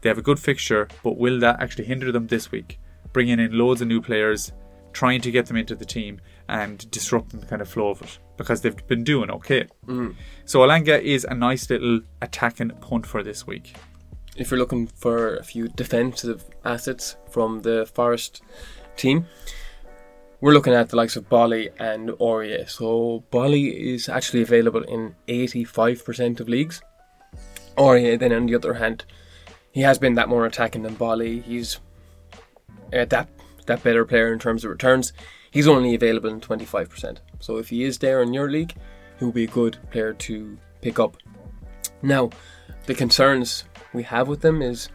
they have a good fixture, but will that actually hinder them this week? Bringing in loads of new players, trying to get them into the team and disrupting the kind of flow of it because they've been doing okay. Mm. So Elanga is a nice little attacking punt for this week. If you're looking for a few defensive assets from the Forest team, we're looking at the likes of Boly and Aurier. So Boly is actually available in 85% of leagues. Aurier, then on the other hand, he has been that more attacking than Boly. He's uh, that that better player in terms of returns. He's only available in 25%. So if he is there in your league, he will be a good player to pick up. Now, the concerns we have with them is,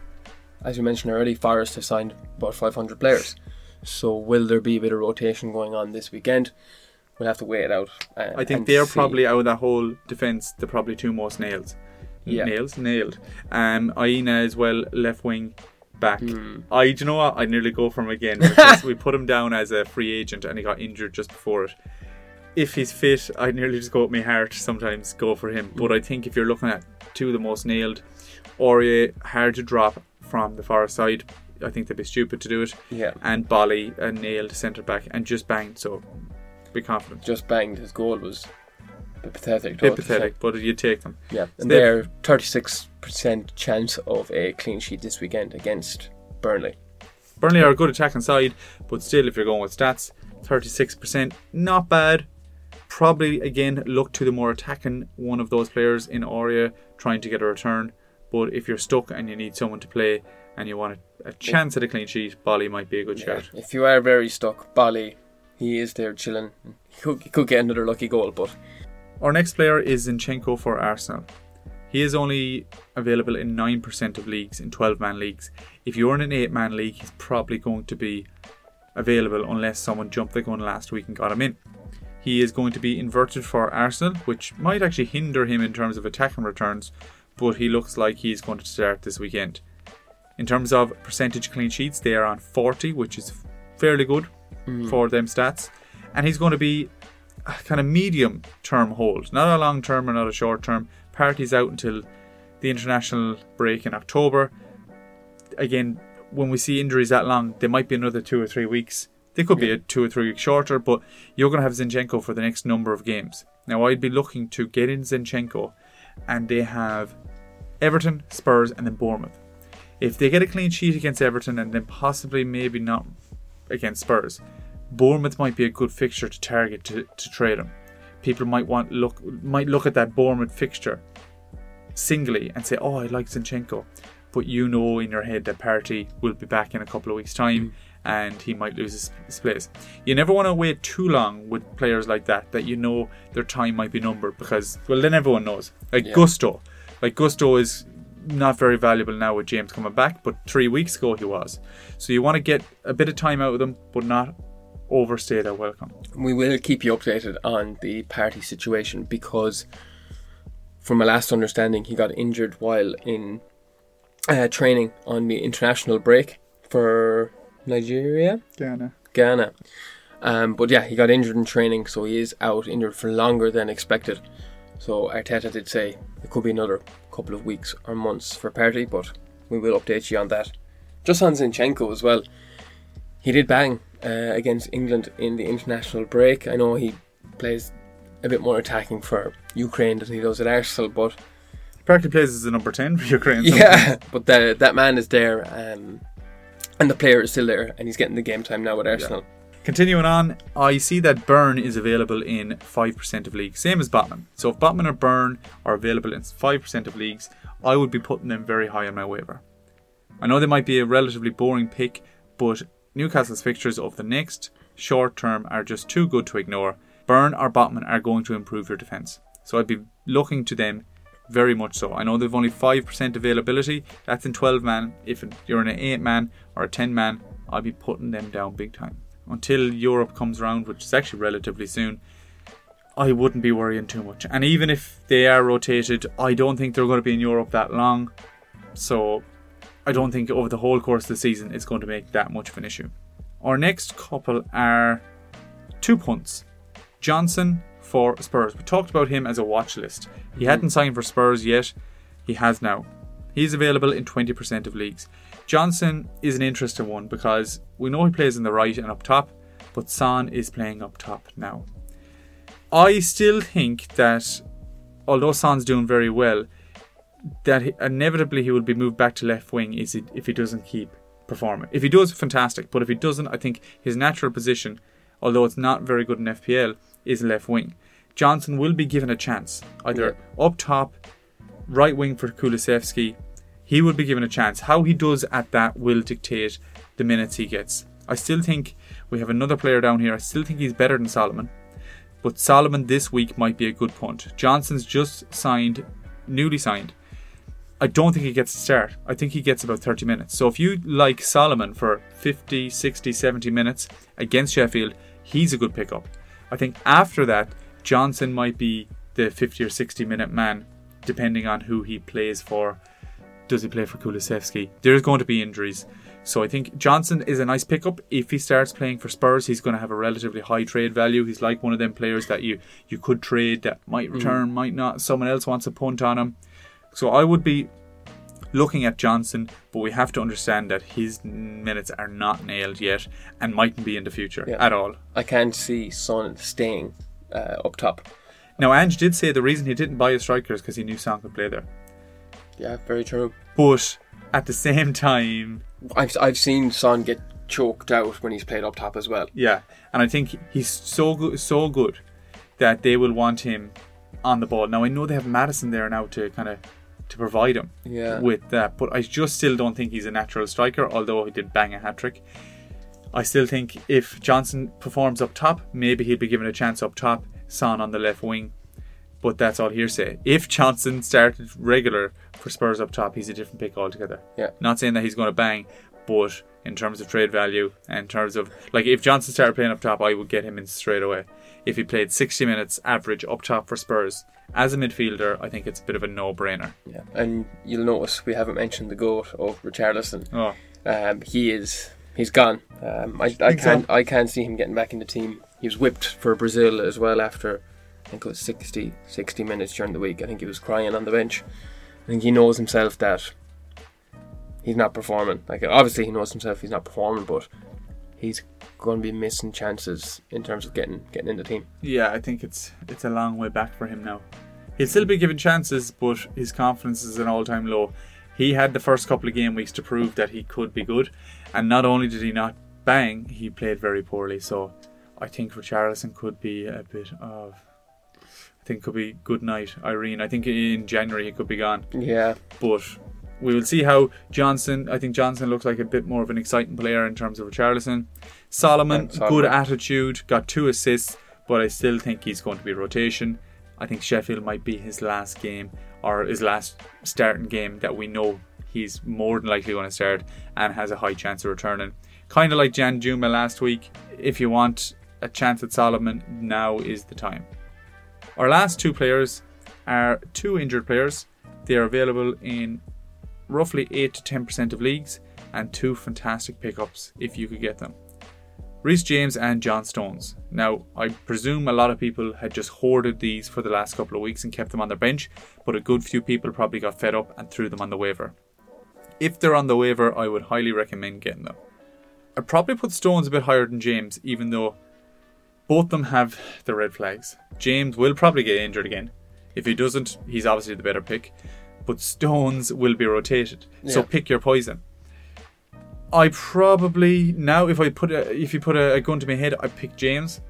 as you mentioned already, Forest have signed about 500 players. So will there be a bit of rotation going on this weekend? We'll have to wait it out. uh, I think they're see. probably out of that whole defence, the probably two most nails. Yeah. Nails, nailed. Um, Aina as well, left wing back. Hmm. I, do you know what? I nearly go for him again because we put him down as a free agent and he got injured just before it. If he's fit, I nearly just go with my heart. Sometimes go for him, but I think if you're looking at two of the most nailed, Aurier hard to drop from the far side. I think they'd be stupid to do it. Yeah, And Boly a uh, nailed centre back and just banged. So be confident. just banged. His goal was pathetic. bit pathetic, but you take them. Yeah, and They've- they're 36% chance of a clean sheet this weekend against Burnley. Burnley are a good attacking side, but still, if you're going with stats, 36%, not bad. Probably again look to the more attacking one of those players in Aurier trying to get a return. But if you're stuck and you need someone to play and you want a, a chance at a clean sheet, Boly might be a good shot. If you are very stuck, Boly, he is there chilling. He could, he could get another lucky goal, but Our next player is Zinchenko for Arsenal. He is only available in 9% of leagues, in 12 man leagues. If you're in an 8 man league, he's probably going to be available unless someone jumped the gun last week and got him in. He is going to be inverted for Arsenal, which might actually hinder him in terms of attacking returns, but he looks like he's going to start this weekend. In terms of percentage clean sheets, they are on 40, which is fairly good mm. for them stats. And he's going to be a kind of medium term hold, not a long term or not a short term. Partey's out until the international break in October. Again, when we see injuries that long, they might be another two or three weeks. They could be a two or three weeks shorter, but you're going to have Zinchenko for the next number of games. Now, I'd be looking to get in Zinchenko, and they have Everton, Spurs, and then Bournemouth. If they get a clean sheet against Everton and then possibly maybe not against Spurs, Bournemouth might be a good fixture to target to, to trade him. People might want look might look at that Bournemouth fixture singly and say, "Oh, I like Zinchenko," but you know in your head that Partey will be back in a couple of weeks' time mm. and he might lose his, his place. You never want to wait too long with players like that that you know their time might be numbered because well then everyone knows. Like Yeah. Gusto, like Gusto is not very valuable now with James coming back, but three weeks ago he was. So you want to get a bit of time out of them, but not overstay their welcome. we will keep you updated on the Partey situation because, from my last understanding, he got injured while in uh, training on the international break for Nigeria, Ghana. Ghana. Um, but yeah, he got injured in training, so he is out injured for longer than expected. So Arteta did say it could be another couple of weeks or months for Partey, but we will update you on that. Just on Zinchenko as well. He did bang uh, against England in the international break. I know he plays a bit more attacking for Ukraine than he does at Arsenal, but Partey plays as a number 10 for Ukraine. yeah, but the, that man is there, um, and the player is still there, and he's getting the game time now with Arsenal. Continuing on, I see that Burn is available in 5% of leagues, same as Botman. So if Botman or Burn are available in 5% of leagues, I would be putting them very high on my waiver. I know they might be a relatively boring pick, but Newcastle's fixtures of the next short term are just too good to ignore. Burn or Botman are going to improve your defence. So I'd be looking to them very much so. I know they've only 5% availability, that's in 12 man. If you're in an 8 man or a 10 man, I'd be putting them down big time until Europe comes around, which is actually relatively soon, I wouldn't be worrying too much. And even if they are rotated, I don't think they're going to be in Europe that long. So I don't think over the whole course of the season it's going to make that much of an issue. Our next couple are two punts. Johnson for Spurs. We talked about him as a watch list. He mm-hmm. hadn't signed for Spurs yet. He has now. He's available in 20% of leagues. Johnson is an interesting one because we know he plays in the right and up top, but Son is playing up top now. I still think that although Son's doing very well, that inevitably he will be moved back to left wing if he doesn't keep performing. If he does, fantastic. But if he doesn't, I think his natural position, although it's not very good in FPL, is left wing. Johnson will be given a chance, either yeah. up top, right wing for Kulusevski, he will be given a chance. How he does at that will dictate the minutes he gets. I still think we have another player down here. I still think he's better than Solomon. But Solomon this week might be a good punt. Johnson's just signed, newly signed. I don't think he gets a start. I think he gets about 30 minutes. So if you like Solomon for 50, 60, 70 minutes against Sheffield, he's a good pickup. I think after that, Johnson might be the 50 or 60 minute man, depending on who he plays for does he play for Kulusevski? There's going to be injuries. So I think Johnson is a nice pickup. If he starts playing for Spurs, he's going to have a relatively high trade value. He's like one of them players that you, you could trade that might return, mm. might not. Someone else wants a punt on him. So I would be looking at Johnson, but we have to understand that his minutes are not nailed yet and mightn't be in the future yeah. at all. I can't see Son staying uh, up top. Now, Ange did say the reason he didn't buy a striker is because he knew Son could play there. Yeah, very true. But at the same time, I've I've seen Son get choked out when he's played up top as well. Yeah, and I think he's so good, so good that they will want him on the ball. Now I know they have Maddison there now to kind of to provide him yeah. with that, but I just still don't think he's a natural striker. Although he did bang a hat trick, I still think if Johnson performs up top, maybe he'll be given a chance up top. Son on the left wing, but that's all hearsay. If Johnson started regular for Spurs up top, he's a different pick altogether. Yeah. Not saying that he's going to bang, but in terms of trade value, and in terms of like if Johnson started playing up top, I would get him in straight away. If he played 60 minutes average up top for Spurs as a midfielder, I think it's a bit of a no-brainer. Yeah, and you'll notice we haven't mentioned the goat of Richarlison. Oh, um, he is he's gone. Um, I, I can't I can't see him getting back in the team. He was whipped for Brazil as well after I think it was 60, 60 minutes during the week. I think he was crying on the bench. I think he knows himself that he's not performing. Like obviously he knows himself he's not performing, but he's going to be missing chances in terms of getting getting in the team. Yeah, I think it's it's a long way back for him now. He'll still be given chances, but his confidence is an all-time low. He had the first couple of game weeks to prove that he could be good, and not only did he not bang, he played very poorly. So I think Richarlison could be a bit of think could be good night, Irene. I think in January he could be gone. Yeah. But we will see how Johnson. I think Johnson looks like a bit more of an exciting player in terms of Richarlison. Solomon, Solomon, good attitude, got two assists, but I still think he's going to be rotation. I think Sheffield might be his last game or his last starting game that we know he's more than likely going to start and has a high chance of returning. Kind of like Danjuma last week. If you want a chance at Solomon, now is the time. Our last two players are two injured players. They are available in roughly 8 to 10% of leagues, and two fantastic pickups if you could get them. Reece James and John Stones. Now, I presume a lot of people had just hoarded these for the last couple of weeks and kept them on their bench, but a good few people probably got fed up and threw them on the waiver. If they're on the waiver, I would highly recommend getting them. I'd probably put Stones a bit higher than James, even though both of them have the red flags. James will probably get injured again. If he doesn't, he's obviously the better pick. But Stones will be rotated. So pick your poison. I probably now if I put a, if you put a, a gun to my head, I pick James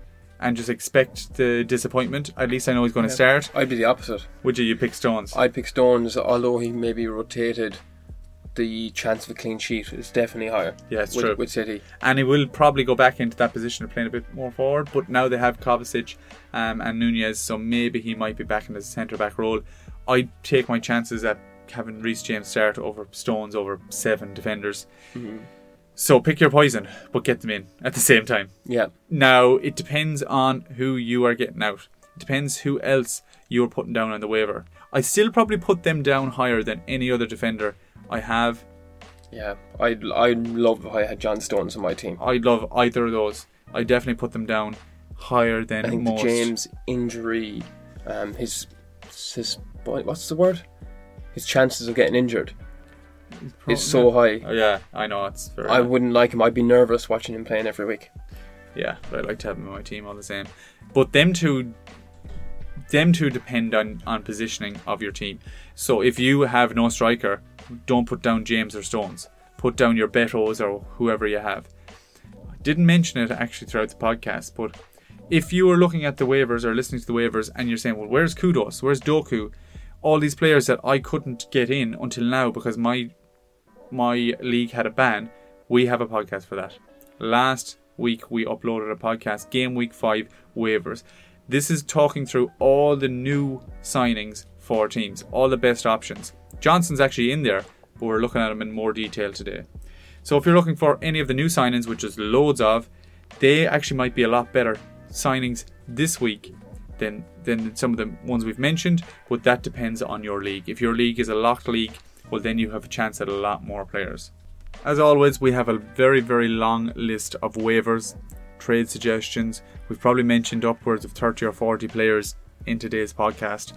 and just expect the disappointment. At least I know he's going to start. I'd be the opposite. Would you? You pick Stones. I'd pick Stones, although he may be rotated. The chance of a clean sheet is definitely higher. Yeah, it's with, true. with City. and he will probably go back into that position of playing a bit more forward. But now they have Kovacic um, and Nunes, so maybe he might be back in the centre back role. I take my chances at having Reece James start over Stones over seven defenders. So pick your poison, but get them in at the same time. Yeah, Now it depends on who you are getting out. It depends who else you are putting down on the waiver. I still probably put them down higher than any other defender I have. yeah. I'd I'd love if I had John Stones on my team. I love either of those. I definitely put them down higher than I think most. the James injury, um, his his what's the word? His chances of getting injured Pro- is so high. Oh, yeah, I know it's very. I wouldn't like him. I'd be nervous watching him playing every week. yeah, but I like to have them on my team all the same. But them two, them two depend on on positioning of your team. So if you have no striker, don't put down James or Stones. Put down your Betos or whoever you have. I didn't mention it actually throughout the podcast, but if you are looking at the waivers or listening to the waivers and you're saying, well, where's Kudus? Where's Doku? All these players that I couldn't get in until now because my my league had a ban. We have a podcast for that. Last week we uploaded a podcast, Game Week 5 waivers. This is talking through all the new signings for teams, all the best options. Johnson's actually in there, but we're looking at them in more detail today. So if you're looking for any of the new signings, which is loads of, they actually might be a lot better signings this week than than some of the ones we've mentioned, but that depends on your league. If your league is a locked league, well then you have a chance at a lot more players. As always, we have a very, very long list of waivers, trade suggestions. We've probably mentioned upwards of 30 or 40 players in today's podcast.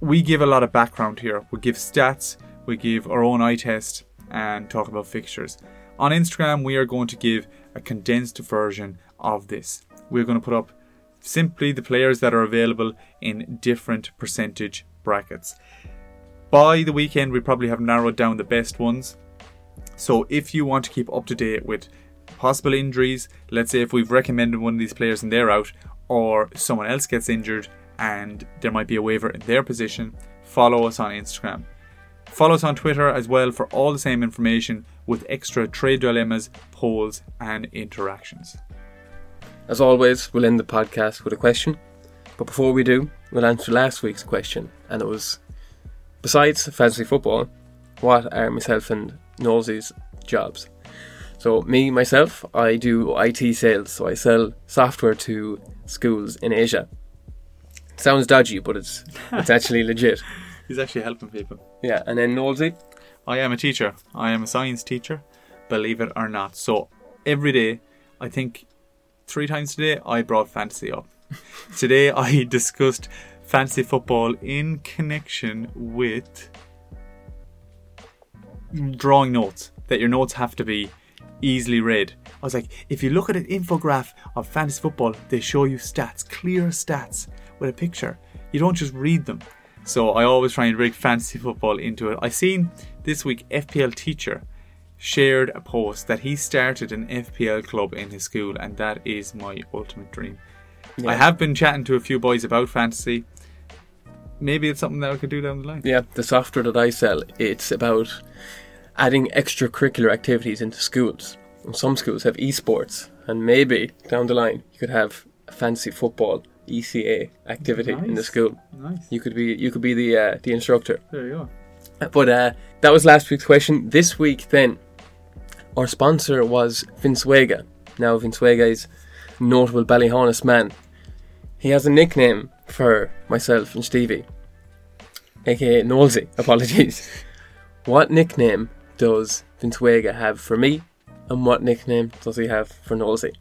We give a lot of background here. We give stats, we give our own eye test, and talk about fixtures. On Instagram, we are going to give a condensed version of this. We're going to put up simply the players that are available in different percentage brackets. By the weekend, we probably have narrowed down the best ones. So if you want to keep up to date with possible injuries, let's say if we've recommended one of these players and they're out, or someone else gets injured and there might be a waiver in their position, follow us on Instagram. Follow us on Twitter as well for all the same information with extra trade dilemmas, polls, and interactions. As always, we'll end the podcast with a question. But before we do, we'll answer last week's question, and it was besides fantasy football, what are myself and Nosey's jobs? So, me, myself, I do IT sales, so I sell software to schools in Asia. Sounds dodgy, but it's it's actually legit. He's actually helping people. Yeah, and then Nosey, I am a teacher. I am a science teacher, believe it or not. So every day, I think three times today, I brought fantasy up. today, I discussed fantasy football in connection with drawing notes. That your notes have to be easily read. I was like, if you look at an infograph of fantasy football, they show you stats, clear stats with a picture. You don't just read them. So I always try and rig fantasy football into it. I seen this week FPL teacher shared a post that he started an FPL club in his school, and that is my ultimate dream. I have been chatting to a few boys about fantasy. Maybe it's something that I could do down the line. yeah, the software that I sell, it's about adding extracurricular activities into schools. And some schools have esports, and maybe down the line you could have fantasy football ECA activity in the school. Nice. You could be you could be the uh, the instructor. There you go. But uh, that was last week's question. This week, then, our sponsor was Vince Vega. Now, Vince Vega is a notable Ballyhaunis man. He has a nickname for myself and Stevie, aka Nosey. Apologies. what nickname does Vince Vega have for me, and what nickname does he have for Nosey?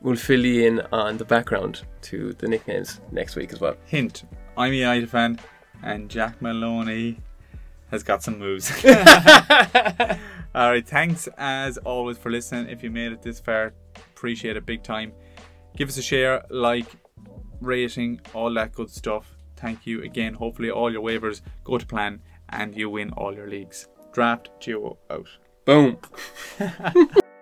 We'll fill you in on the background to the nicknames next week as well. Hint: I'm a United fan, and Jack Maloney has got some moves. All right, thanks as always for listening. If you made it this far, appreciate it big time. Give us a share, like, rating, all that good stuff. Thank you again. Hopefully, all your waivers go to plan and you win all your leagues. Draft Duo out. Boom.